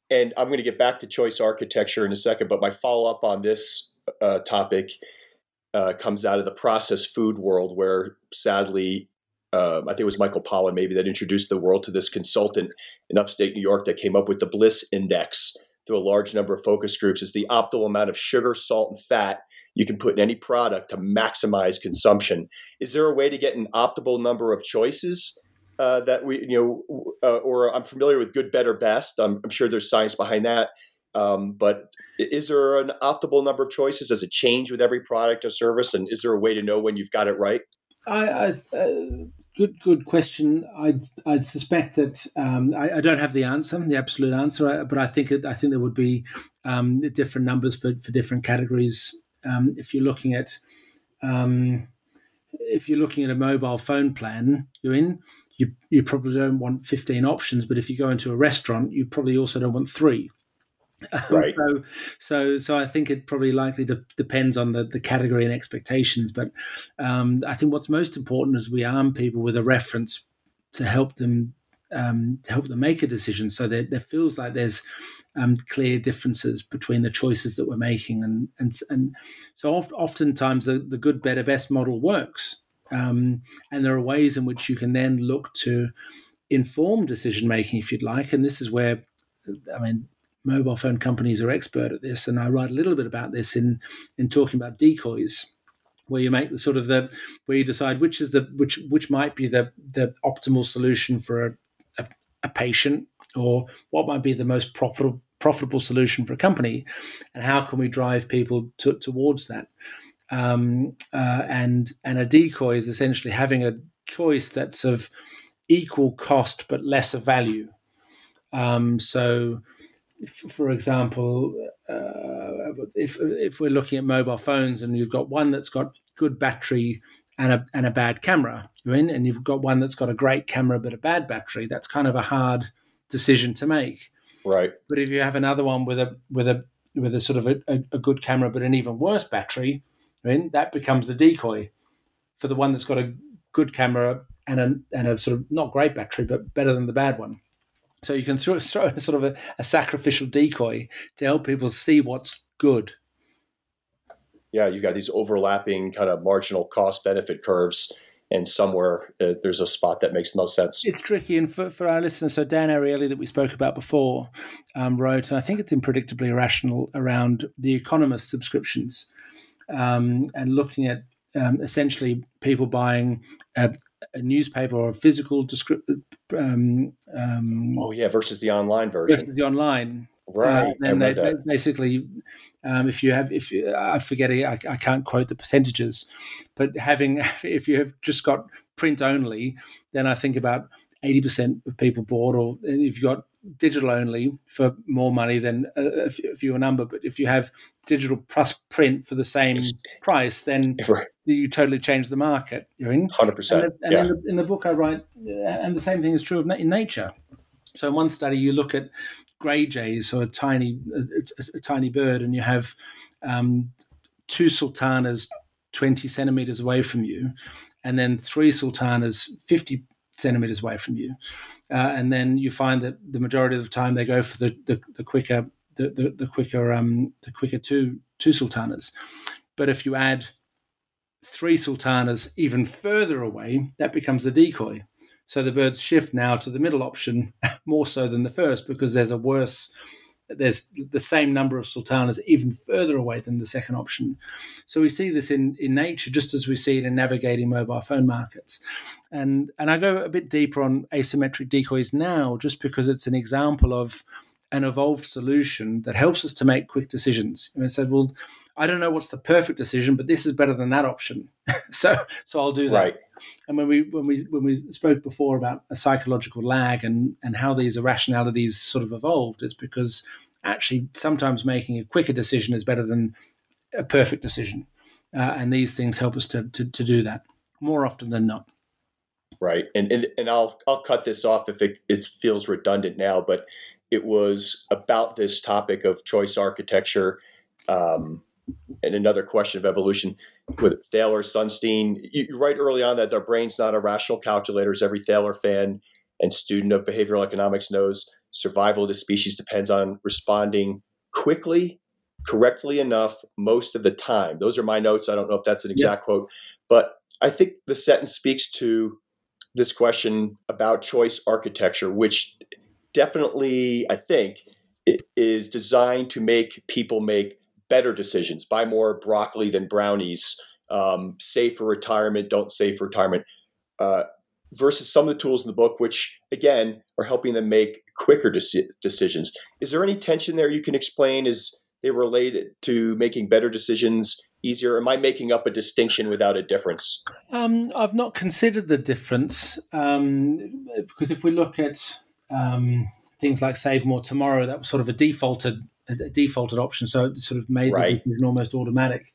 And I'm going to get back to choice architecture in a second, but my follow up on this uh, topic uh, comes out of the processed food world, where sadly, uh, I think it was Michael Pollan maybe that introduced the world to this consultant in upstate New York that came up with the Bliss Index through a large number of focus groups. Is the optimal amount of sugar, salt, and fat you can put in any product to maximize consumption. Is there a way to get an optimal number of choices? Uh, that we, you know, uh, or I'm familiar with good, better, best. I'm, I'm sure there's science behind that. Um, but is there an optimal number of choices? Does it change with every product or service? And is there a way to know when you've got it right? I, I uh, good good question. I'd I'd suspect that um, I, I, don't have the answer, the absolute answer, but I think it, I think there would be um, different numbers for, for different categories. Um, if you're looking at um, if you're looking at a mobile phone plan, you're in. You you probably don't want 15 options, but if you go into a restaurant, you probably also don't want three. Right. so, so, so I think it probably likely to, depends on the, the category and expectations. But um, I think what's most important is we arm people with a reference to help them um, to help them make a decision, so that there feels like there's um, clear differences between the choices that we're making, and and and so oft, oftentimes the, the good, better, best model works, um, and there are ways in which you can then look to inform decision making if you'd like, and this is where I mean mobile phone companies are expert at this, and I write a little bit about this in in talking about decoys, where you make the sort of the where you decide which is the which which might be the the optimal solution for a, a, a patient, or what might be the most profitable profitable solution for a company, and how can we drive people to, towards that. Um, uh, and and a decoy is essentially having a choice that's of equal cost but lesser value. Um, so, for example, uh, if if we're looking at mobile phones and you've got one that's got good battery and a and a bad camera, in, and you've got one that's got a great camera but a bad battery, that's kind of a hard decision to make. Right. But if you have another one with a with a with a sort of a, a, a good camera but an even worse battery, in, that becomes the decoy for the one that's got a good camera and a and a sort of not great battery but better than the bad one. So you can throw, throw a sort of a, a sacrificial decoy to help people see what's good. Yeah, you've got these overlapping kind of marginal cost benefit curves and somewhere uh, there's a spot that makes the most sense. It's tricky, and for, for our listeners, so Dan Ariely that we spoke about before um, wrote, and I think it's in Predictably Irrational around the Economist subscriptions um, and looking at um, essentially people buying a, a, newspaper or a physical description. Um, um, oh yeah, versus the online version. Versus the online. Right. Uh, and they, basically, um, if you have, if you, I forget, I, I can't quote the percentages, but having, if you have just got print only, then I think about 80% of people bought, or if you've got digital only for more money than a, a fewer number. But if you have digital plus print for the same price, then right. you totally change the market. You're in 100%. And, and yeah. in, the, in, the, book I write, and the same thing is true of in nature. So in one study, you look at grey jays, so a tiny, a, a tiny bird, and you have um, two sultanas 20 centimeters away from you, and then three sultanas 50 centimeters away from you. Uh, and then you find that the majority of the time they go for the, the, the quicker the, the, the, quicker um, the quicker two two sultanas. But if you add three sultanas even further away, that becomes the decoy. So the birds shift now to the middle option more so than the first because there's a worse, there's the same number of sultanas even further away than the second option. So we see this in, in nature just as we see it in navigating mobile phone markets. And and I go a bit deeper on asymmetric decoys now just because it's an example of an evolved solution that helps us to make quick decisions. And I said, well, I don't know what's the perfect decision, but this is better than that option. so so I'll do that. Right. And when we when we when we spoke before about a psychological lag and and how these irrationalities sort of evolved, it's because actually sometimes making a quicker decision is better than a perfect decision, uh, and these things help us to, to to do that more often than not. Right, and and, and I'll I'll cut this off if it, it feels redundant now, but it was about this topic of choice architecture. Um, and another question of evolution with Thaler Sunstein. You, you write early on that our brain's not a rational calculator, as every Thaler fan and student of behavioral economics knows. Survival of the species depends on responding quickly, correctly enough, most of the time. Those are my notes. I don't know if that's an exact yeah. quote, but I think the sentence speaks to this question about choice architecture, which definitely, I think, is designed to make people make better decisions. Buy more broccoli than brownies. Um, save for retirement. Don't save for retirement. Uh, versus some of the tools in the book, which again are helping them make quicker de- decisions. Is there any tension there you can explain? Is they related to making better decisions easier? Am I making up a distinction without a difference? Um, I've not considered the difference um, because if we look at um, things like Save More Tomorrow, that was sort of a defaulted a defaulted option, so it sort of made right. the almost automatic.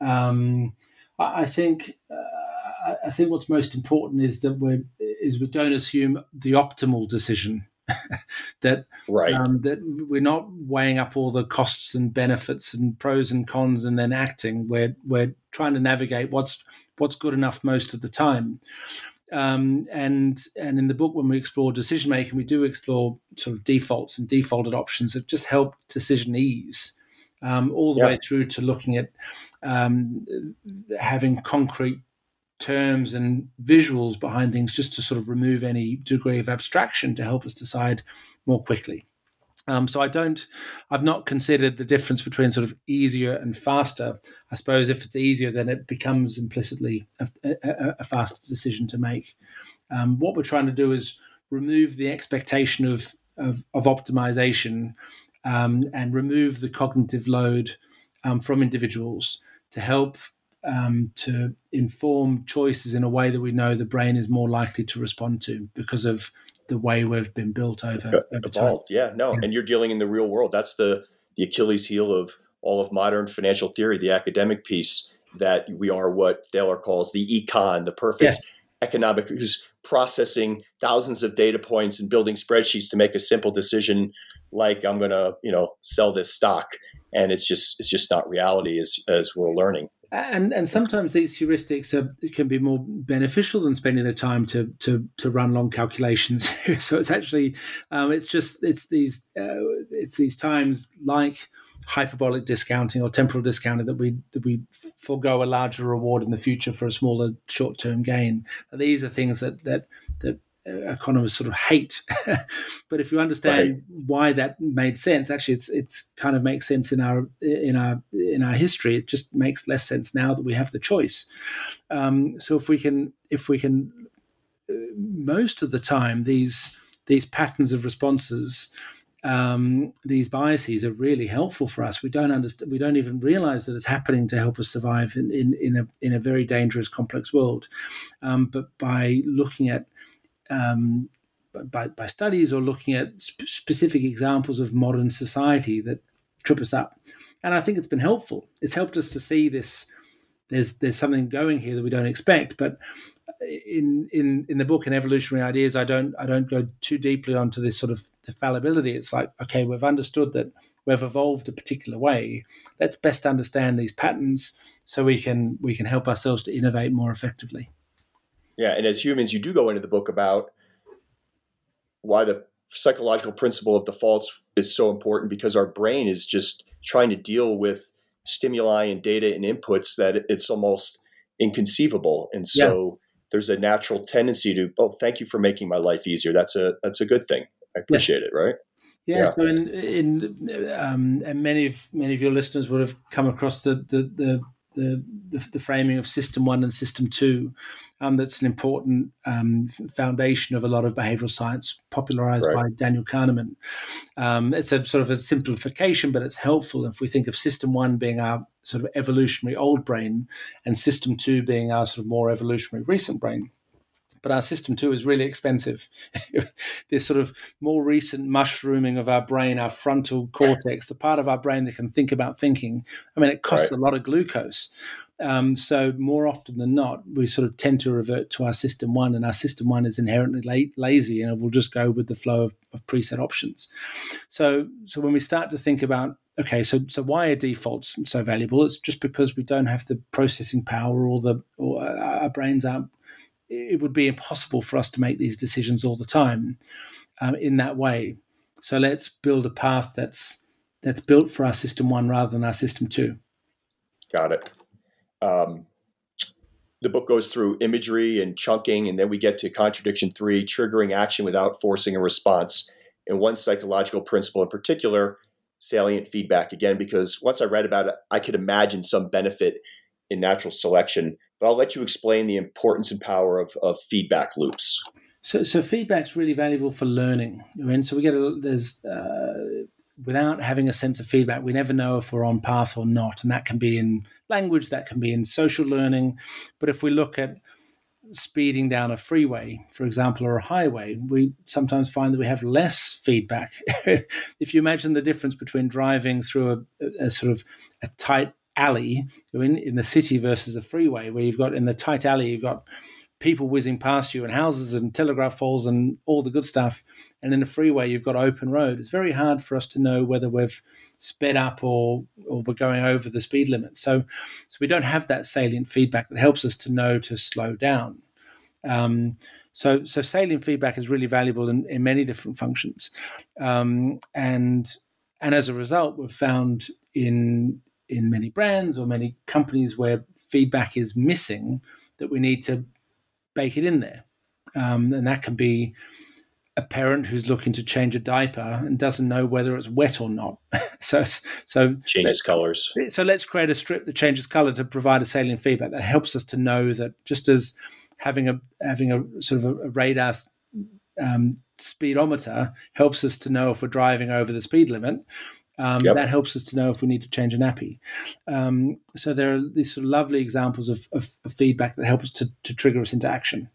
Um, I, I, think uh, I think what's most important is that we is we don't assume the optimal decision. that right. um, that we're not weighing up all the costs and benefits and pros and cons and then acting. We're we're trying to navigate what's what's good enough most of the time. Um, and and in the book, when we explore decision making, we do explore sort of defaults and defaulted options that just help decision ease, um, all the way through to looking at um, having concrete terms and visuals behind things, just to sort of remove any degree of abstraction to help us decide more quickly. Um, so I don't, I've not considered the difference between sort of easier and faster. I suppose if it's easier, then it becomes implicitly a, a, a faster decision to make. Um, what we're trying to do is remove the expectation of of, of optimization um, and remove the cognitive load um, from individuals to help um, to inform choices in a way that we know the brain is more likely to respond to because of the way we've been built over, over evolved. Time. Yeah, no, yeah. and you're dealing in the real world. That's the the Achilles heel of all of modern financial theory, the academic piece that we are what Thaler calls the econ, the perfect yes. economic, who's processing thousands of data points and building spreadsheets to make a simple decision like I'm going to, you know, sell this stock. And it's just it's just not reality as as we're learning. And and sometimes these heuristics are, can be more beneficial than spending the time to to to run long calculations. so it's actually um, it's just it's these uh, it's these times like hyperbolic discounting or temporal discounting that we that we forego a larger reward in the future for a smaller short term gain. And these are things that that that economists sort of hate. but if you understand right. why that made sense, actually, it's it's kind of makes sense in our in our in our history. It just makes less sense now that we have the choice. Um, so if we can if we can, uh, most of the time these these patterns of responses. Um, these biases are really helpful for us. We don't understand. We don't even realize that it's happening to help us survive in, in, in a in a very dangerous, complex world. Um, but by looking at um, by, by studies or looking at sp- specific examples of modern society that trip us up. And I think it's been helpful. It's helped us to see this. There's there's something going here that we don't expect. But in in in the book in evolutionary ideas, I don't I don't go too deeply onto this sort of the fallibility. It's like okay, we've understood that we've evolved a particular way. Let's best understand these patterns so we can we can help ourselves to innovate more effectively. Yeah, and as humans, you do go into the book about why the psychological principle of defaults is so important because our brain is just trying to deal with stimuli and data and inputs that it's almost inconceivable. And so yeah. there's a natural tendency to, oh, thank you for making my life easier. That's a that's a good thing. I appreciate yes. it, right? Yeah, yeah, So in in um, and many of many of your listeners would have come across the the the the, the, the framing of system one and system two. Um, that's an important um, foundation of a lot of behavioral science, popularized right. by Daniel Kahneman. Um, it's a sort of a simplification, but it's helpful if we think of system one being our sort of evolutionary old brain, and system two being our sort of more evolutionary recent brain but our system two is really expensive. this sort of more recent mushrooming of our brain, our frontal cortex, the part of our brain that can think about thinking. I mean, it costs right. a lot of glucose. Um, so more often than not, we sort of tend to revert to our system one, and our system one is inherently la- lazy, and we'll just go with the flow of, of preset options. So, so when we start to think about okay, so so why are defaults so valuable? It's just because we don't have the processing power, or the or our brains aren't it would be impossible for us to make these decisions all the time um, in that way. So let's build a path that's that's built for our system one rather than our system two. Got it. Um, the book goes through imagery and chunking, and then we get to contradiction three: triggering action without forcing a response. And one psychological principle in particular, salient feedback. Again, because once I read about it, I could imagine some benefit in natural selection but I'll let you explain the importance and power of, of feedback loops. So, so feedback's really valuable for learning. I mean, so we get a, there's uh, without having a sense of feedback, we never know if we're on path or not, and that can be in language, that can be in social learning. But if we look at speeding down a freeway, for example, or a highway, we sometimes find that we have less feedback. if you imagine the difference between driving through a, a sort of a tight alley in, in the city versus a freeway, where you've got in the tight alley, you've got people whizzing past you and houses and telegraph poles and all the good stuff. And in the freeway, you've got open road. It's very hard for us to know whether we've sped up or or we're going over the speed limit. So, so we don't have that salient feedback that helps us to know to slow down. Um, so, so salient feedback is really valuable in, in many different functions, um, and and as a result, we've found in in many brands or many companies where feedback is missing that we need to bake it in there. Um, and that can be a parent who's looking to change a diaper and doesn't know whether it's wet or not. so, so changes colors. So let's create a strip that changes color to provide a salient feedback that helps us to know that just as having a having a sort of a, a radar um, speedometer helps us to know if we're driving over the speed limit Um, yep. That helps us to know if we need to change a nappy. Um, so there are these sort of lovely examples of, of, of feedback that help us to, to, trigger us into action.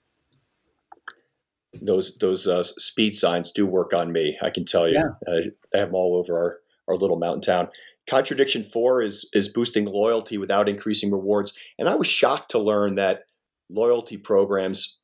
Those those uh, speed signs do work on me. I can tell you. Yeah. Uh, I have them all over our, our little mountain town. Contradiction four is is boosting loyalty without increasing rewards. And I was shocked to learn that loyalty programs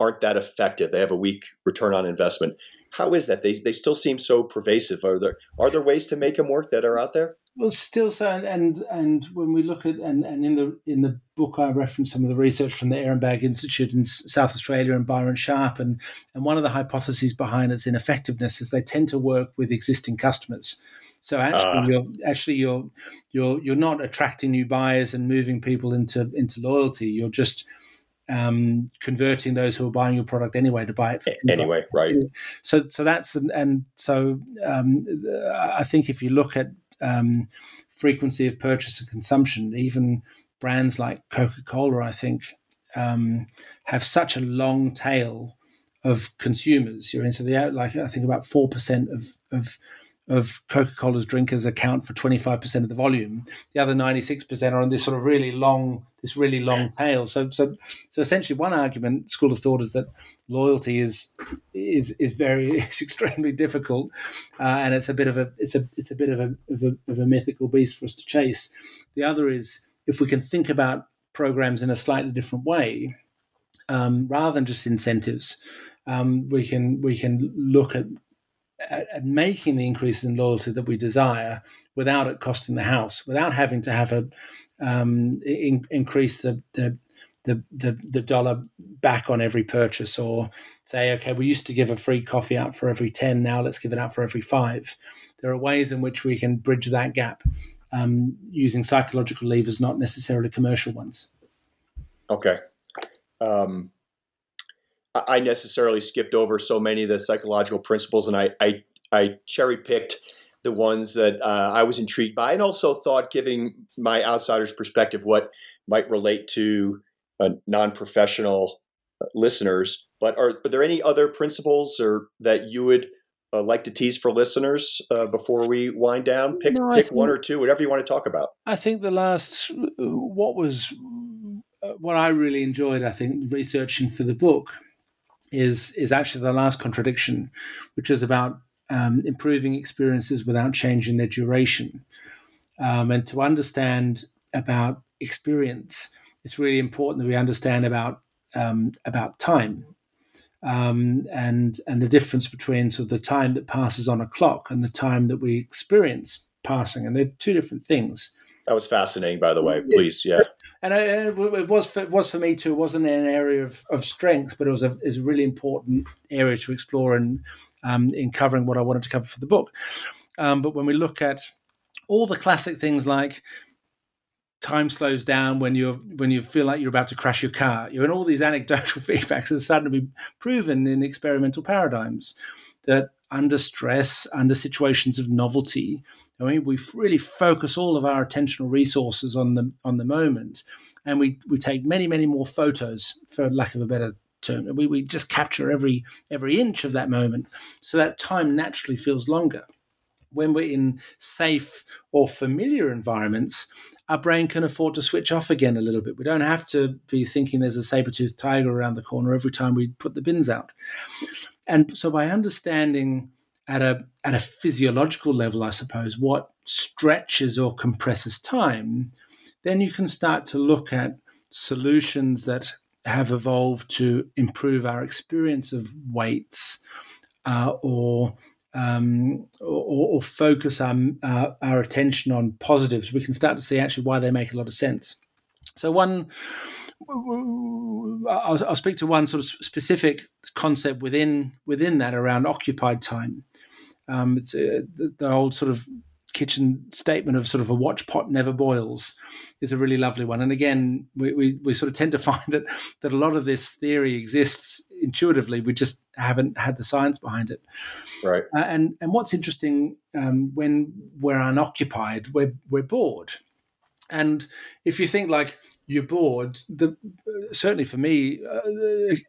aren't that effective. They have a weak return on investment. How is that? They, they still seem so pervasive. Are there are there ways to make them work that are out there? Well, still so, and and when we look at and, and in the in the book, I reference some of the research from the Ehrenberg Institute in South Australia and Byron Sharp, and and one of the hypotheses behind its ineffectiveness is they tend to work with existing customers. So actually, uh, you're actually you're you're you're not attracting new buyers and moving people into into loyalty. You're just um, converting those who are buying your product anyway to buy it for, anyway, right? So, so that's and, and so um, I think if you look at um, frequency of purchase and consumption, even brands like Coca Cola, I think, um, have such a long tail of consumers. You're into the like I think about four percent of of of Coca-Cola's drinkers account for 25% of the volume. The other 96% are on this sort of really long, this really long tail. So, so, so essentially, one argument school of thought is that loyalty is is is very is extremely difficult, uh, and it's a bit of a it's a it's a bit of a, of a of a mythical beast for us to chase. The other is if we can think about programs in a slightly different way, um, rather than just incentives. Um, we can we can look at at, at, making the increases in loyalty that we desire without it costing the house, without having to have a um, in, increase the, the the, the, the dollar back on every purchase, or say, okay, we used to give a free coffee out for every ten, now let's give it out for every five. There are ways in which we can bridge that gap um, using psychological levers, not necessarily commercial ones. Okay. Um, I necessarily skipped over so many of the psychological principles, and I I, I cherry picked the ones that uh, I was intrigued by, and also thought, giving my outsider's perspective, what might relate to uh, non-professional uh, listeners. But are, are, there any other principles or that you would uh, like to tease for listeners uh, before we wind down? Pick no, pick think, one or two, whatever you want to talk about. I think the last what was what I really enjoyed. I think researching for the book is is actually the last contradiction, which is about um, improving experiences without changing their duration. Um, and to understand about experience, it's really important that we understand about um, about time um, and and the difference between sort of the time that passes on a clock and the time that we experience passing, and they're two different things. That was fascinating, by the way. Please, yeah and I, it was for, it was for me too. It wasn't an area of, of strength, but it was a is a really important area to explore and um, in covering what I wanted to cover for the book. Um, but when we look at all the classic things like time slows down when you when you feel like you're about to crash your car, you know, and all these anecdotal feedbacks are starting to be proven in experimental paradigms that under stress, under situations of novelty, I mean, we really focus all of our attentional resources on the on the moment, and we we take many many more photos, for lack of a better term. We we just capture every every inch of that moment, so that time naturally feels longer. When we're in safe or familiar environments, our brain can afford to switch off again a little bit. We don't have to be thinking there's a saber-toothed tiger around the corner every time we put the bins out. And so by understanding at a at a physiological level, I suppose, what stretches or compresses time, then you can start to look at solutions that have evolved to improve our experience of weights uh, or, um, or, or focus our, uh, our attention on positives. We can start to see actually why they make a lot of sense. So one I'll, I'll, speak to one sort of specific concept within within that around occupied time. Um, it's uh, the, the, old sort of kitchen statement of sort of a watch pot never boils is a really lovely one. And again, we, we, we sort of tend to find that that a lot of this theory exists intuitively. We just haven't had the science behind it. Right. Uh, and and what's interesting um, when we're unoccupied, we're we're bored. And if you think like you're bored. The, certainly for me, uh,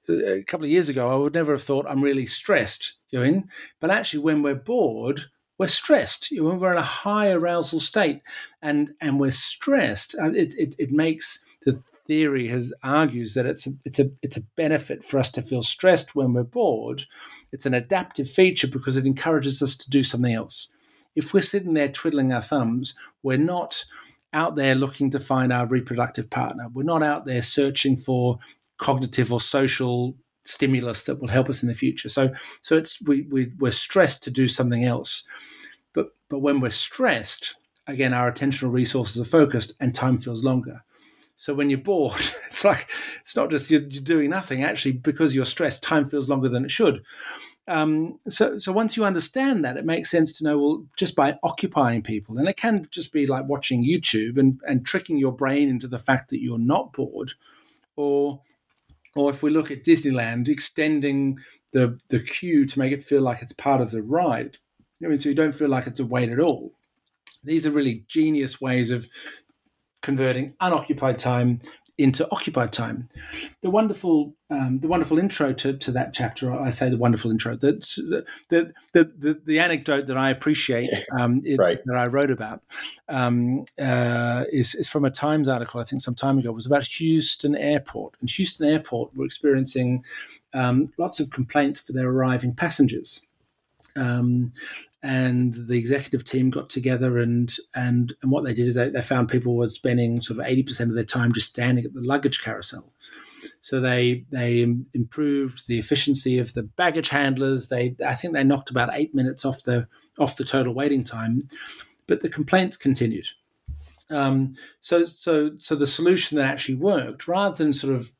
a couple of years ago, I would never have thought I'm really stressed. You know, but actually, when we're bored, we're stressed. When we're in a high arousal state, and and we're stressed, it, it, it makes the theory has argues that it's a, it's a it's a benefit for us to feel stressed when we're bored. It's an adaptive feature because it encourages us to do something else. If we're sitting there twiddling our thumbs, we're not out there looking to find our reproductive partner. We're not out there searching for cognitive or social stimulus that will help us in the future. So so it's we, we we're stressed to do something else. But but when we're stressed, again our attentional resources are focused and time feels longer. So when you're bored, it's like it's not just you're, you're doing nothing. Actually, because you're stressed, time feels longer than it should. Um, so, so once you understand that, it makes sense to know well, just by occupying people, and it can just be like watching YouTube and and tricking your brain into the fact that you're not bored, or or if we look at Disneyland, extending the the queue to make it feel like it's part of the ride. I mean, so you don't feel like it's a wait at all. These are really genius ways of converting unoccupied time into occupied time. The wonderful, um, the wonderful intro to, to that chapter. I say the wonderful intro. The the the the, the anecdote that I appreciate um, it, right. that I wrote about um, uh, is is from a Times article I think some time ago. It was about Houston Airport, and Houston Airport were experiencing um, lots of complaints for their arriving passengers. Um, and the executive team got together and and and what they did is they, they found people were spending sort of 80% of their time just standing at the luggage carousel. So they they improved the efficiency of the baggage handlers. They i think they knocked about eight minutes off the off the total waiting time but the complaints continued. Um, so so so the solution that actually worked rather than sort of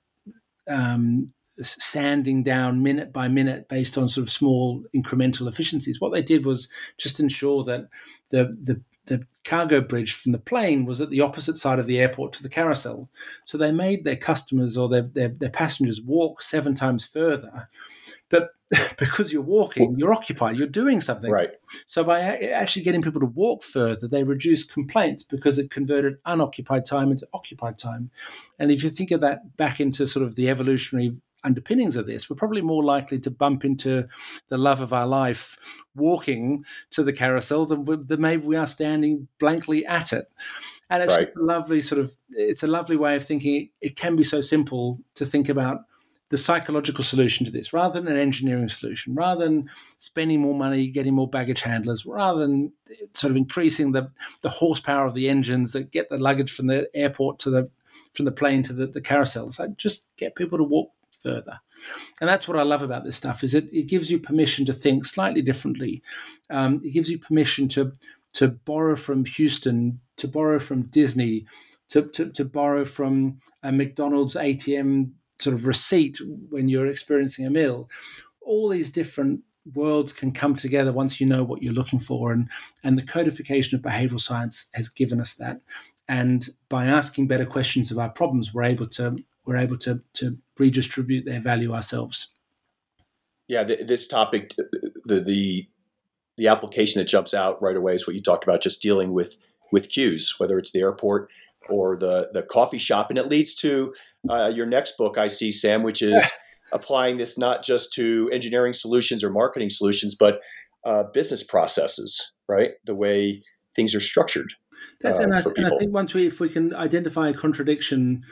um, sanding down minute by minute based on sort of small incremental efficiencies. What they did was just ensure that the the the cargo bridge from the plane was at the opposite side of the airport to the carousel. So they made their customers or their, their, their passengers walk seven times further. But because you're walking, you're occupied, you're doing something. Right. So by actually getting people to walk further, they reduced complaints because it converted unoccupied time into occupied time. And if you think of that back into sort of the evolutionary underpinnings of this, we're probably more likely to bump into the love of our life walking to the carousel than, than maybe we are standing blankly at it. And it's right. a lovely sort of, it's a lovely way of thinking. It can be so simple to think about the psychological solution to this rather than an engineering solution, rather than spending more money, getting more baggage handlers, rather than sort of increasing the, the horsepower of the engines that get the luggage from the airport to the from the plane to the, the carousel. So just get people to walk further. And that's what I love about this stuff is it, it gives you permission to think slightly differently. Um, it gives you permission to to borrow from Houston, to borrow from Disney, to, to, to borrow from a McDonald's ATM sort of receipt when you're experiencing a meal. All these different worlds can come together once you know what you're looking for and and the codification of behavioral science has given us that and by asking better questions of our problems we're able to we're able to to redistribute their value ourselves. Yeah, this topic, the the the application that jumps out right away is what you talked about, just dealing with with queues, whether it's the airport or the the coffee shop, and it leads to uh, your next book, I see, Sam, which is applying this not just to engineering solutions or marketing solutions, but uh, business processes, right? The way things are structured. That's uh, and, I, and I think once we, if we can identify a contradiction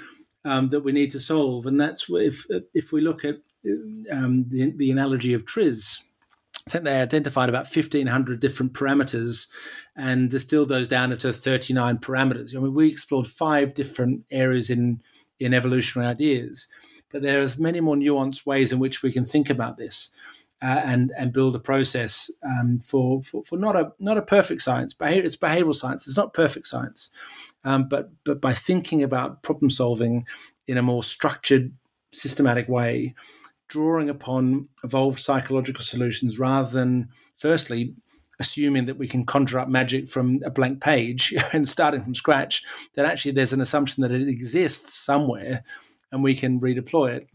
um, that we need to solve, and that's if if we look at um, the, the analogy of TRIZ. I think they identified about 1,500 different parameters and distilled those down into 39 parameters. I mean, we explored five different areas in, in evolutionary ideas, but there are many more nuanced ways in which we can think about this. Uh, and and build a process um, for, for, for not a not a perfect science. it's behavioral science. It's not perfect science, um, but but by thinking about problem solving in a more structured, systematic way, drawing upon evolved psychological solutions rather than firstly assuming that we can conjure up magic from a blank page and starting from scratch, that actually there's an assumption that it exists somewhere and we can redeploy it.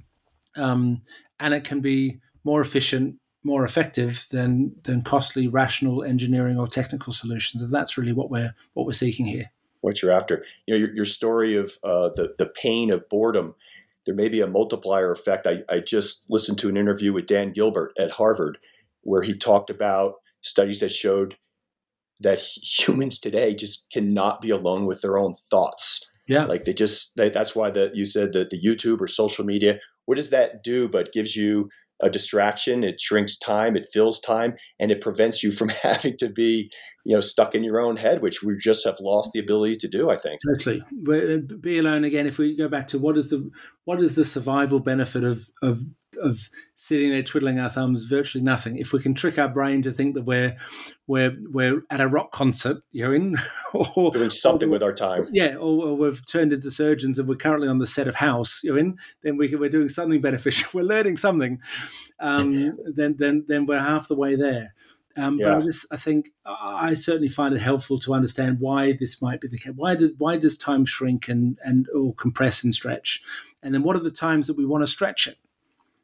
Um, and it can be more efficient, more effective than than costly rational engineering or technical solutions. And that's really what we're what we're seeking here what you're after. You know, your, your story of uh, the the pain of boredom. There may be a multiplier effect. I, I just listened to an interview with Dan Gilbert at Harvard, where he talked about studies that showed that humans today just cannot be alone with their own thoughts. Yeah. Like they just, they, that's why the, you said that the YouTube or social media, what does that do but gives you a distraction. It shrinks time it fills time and it prevents you from having to be you know stuck in your own head which we just have lost the ability to do i think. Totally. Uh, be alone again if we go back to what is the what is the survival benefit of of of sitting there twiddling our thumbs, virtually nothing. If we can trick our brain to think that we're we're we're at a rock concert, you know, in or doing something or, with our time, yeah, or, or, we've turned into surgeons and we're currently on the set of House, you know, in then we, we're doing something beneficial. We're learning something. Um, then then then we're half the way there. Um, yeah. But I, just, I think I certainly find it helpful to understand why this might be the case. Why does why does time shrink and and or compress and stretch? And then what are the times that we want to stretch it?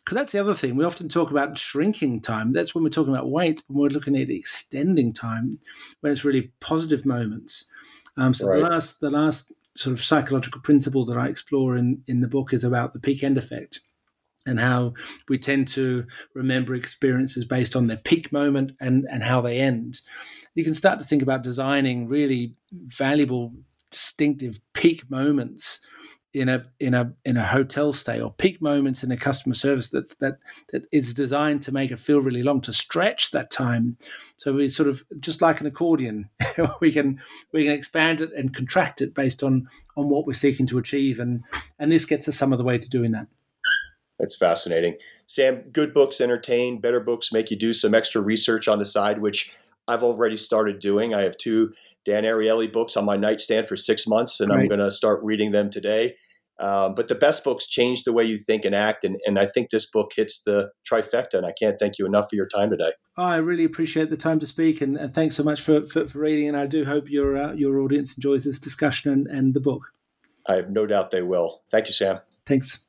Because that's the other thing. We often talk about shrinking time. That's when we're talking about waits, but we're looking at extending time when it's really positive moments. Um, so right. the last, the last sort of psychological principle that I explore in in the book is about the peak end effect and how we tend to remember experiences based on their peak moment and and how they end. You can start to think about designing really valuable, distinctive peak moments in a in a in a hotel stay or peak moments in a customer service that's that that is designed to make it feel really long to stretch that time. So we sort of just like an accordion we can we can expand it and contract it based on on what we're seeking to achieve. And and this gets us some of the way to doing that. That's fascinating. Sam good books entertain better books make you do some extra research on the side which i've already started doing. I have two Dan Ariely books on my nightstand for six months, and. I'm going to start reading them today. Um, but the best books change the way you think and act. And, and I think this book hits the trifecta. And I can't thank you enough for your time today. Oh, I really appreciate the time to speak. And, and thanks so much for, for, for, reading. And I do hope your, uh, your audience enjoys this discussion and, and the book. I have no doubt they will. Thank you, Sam. Thanks.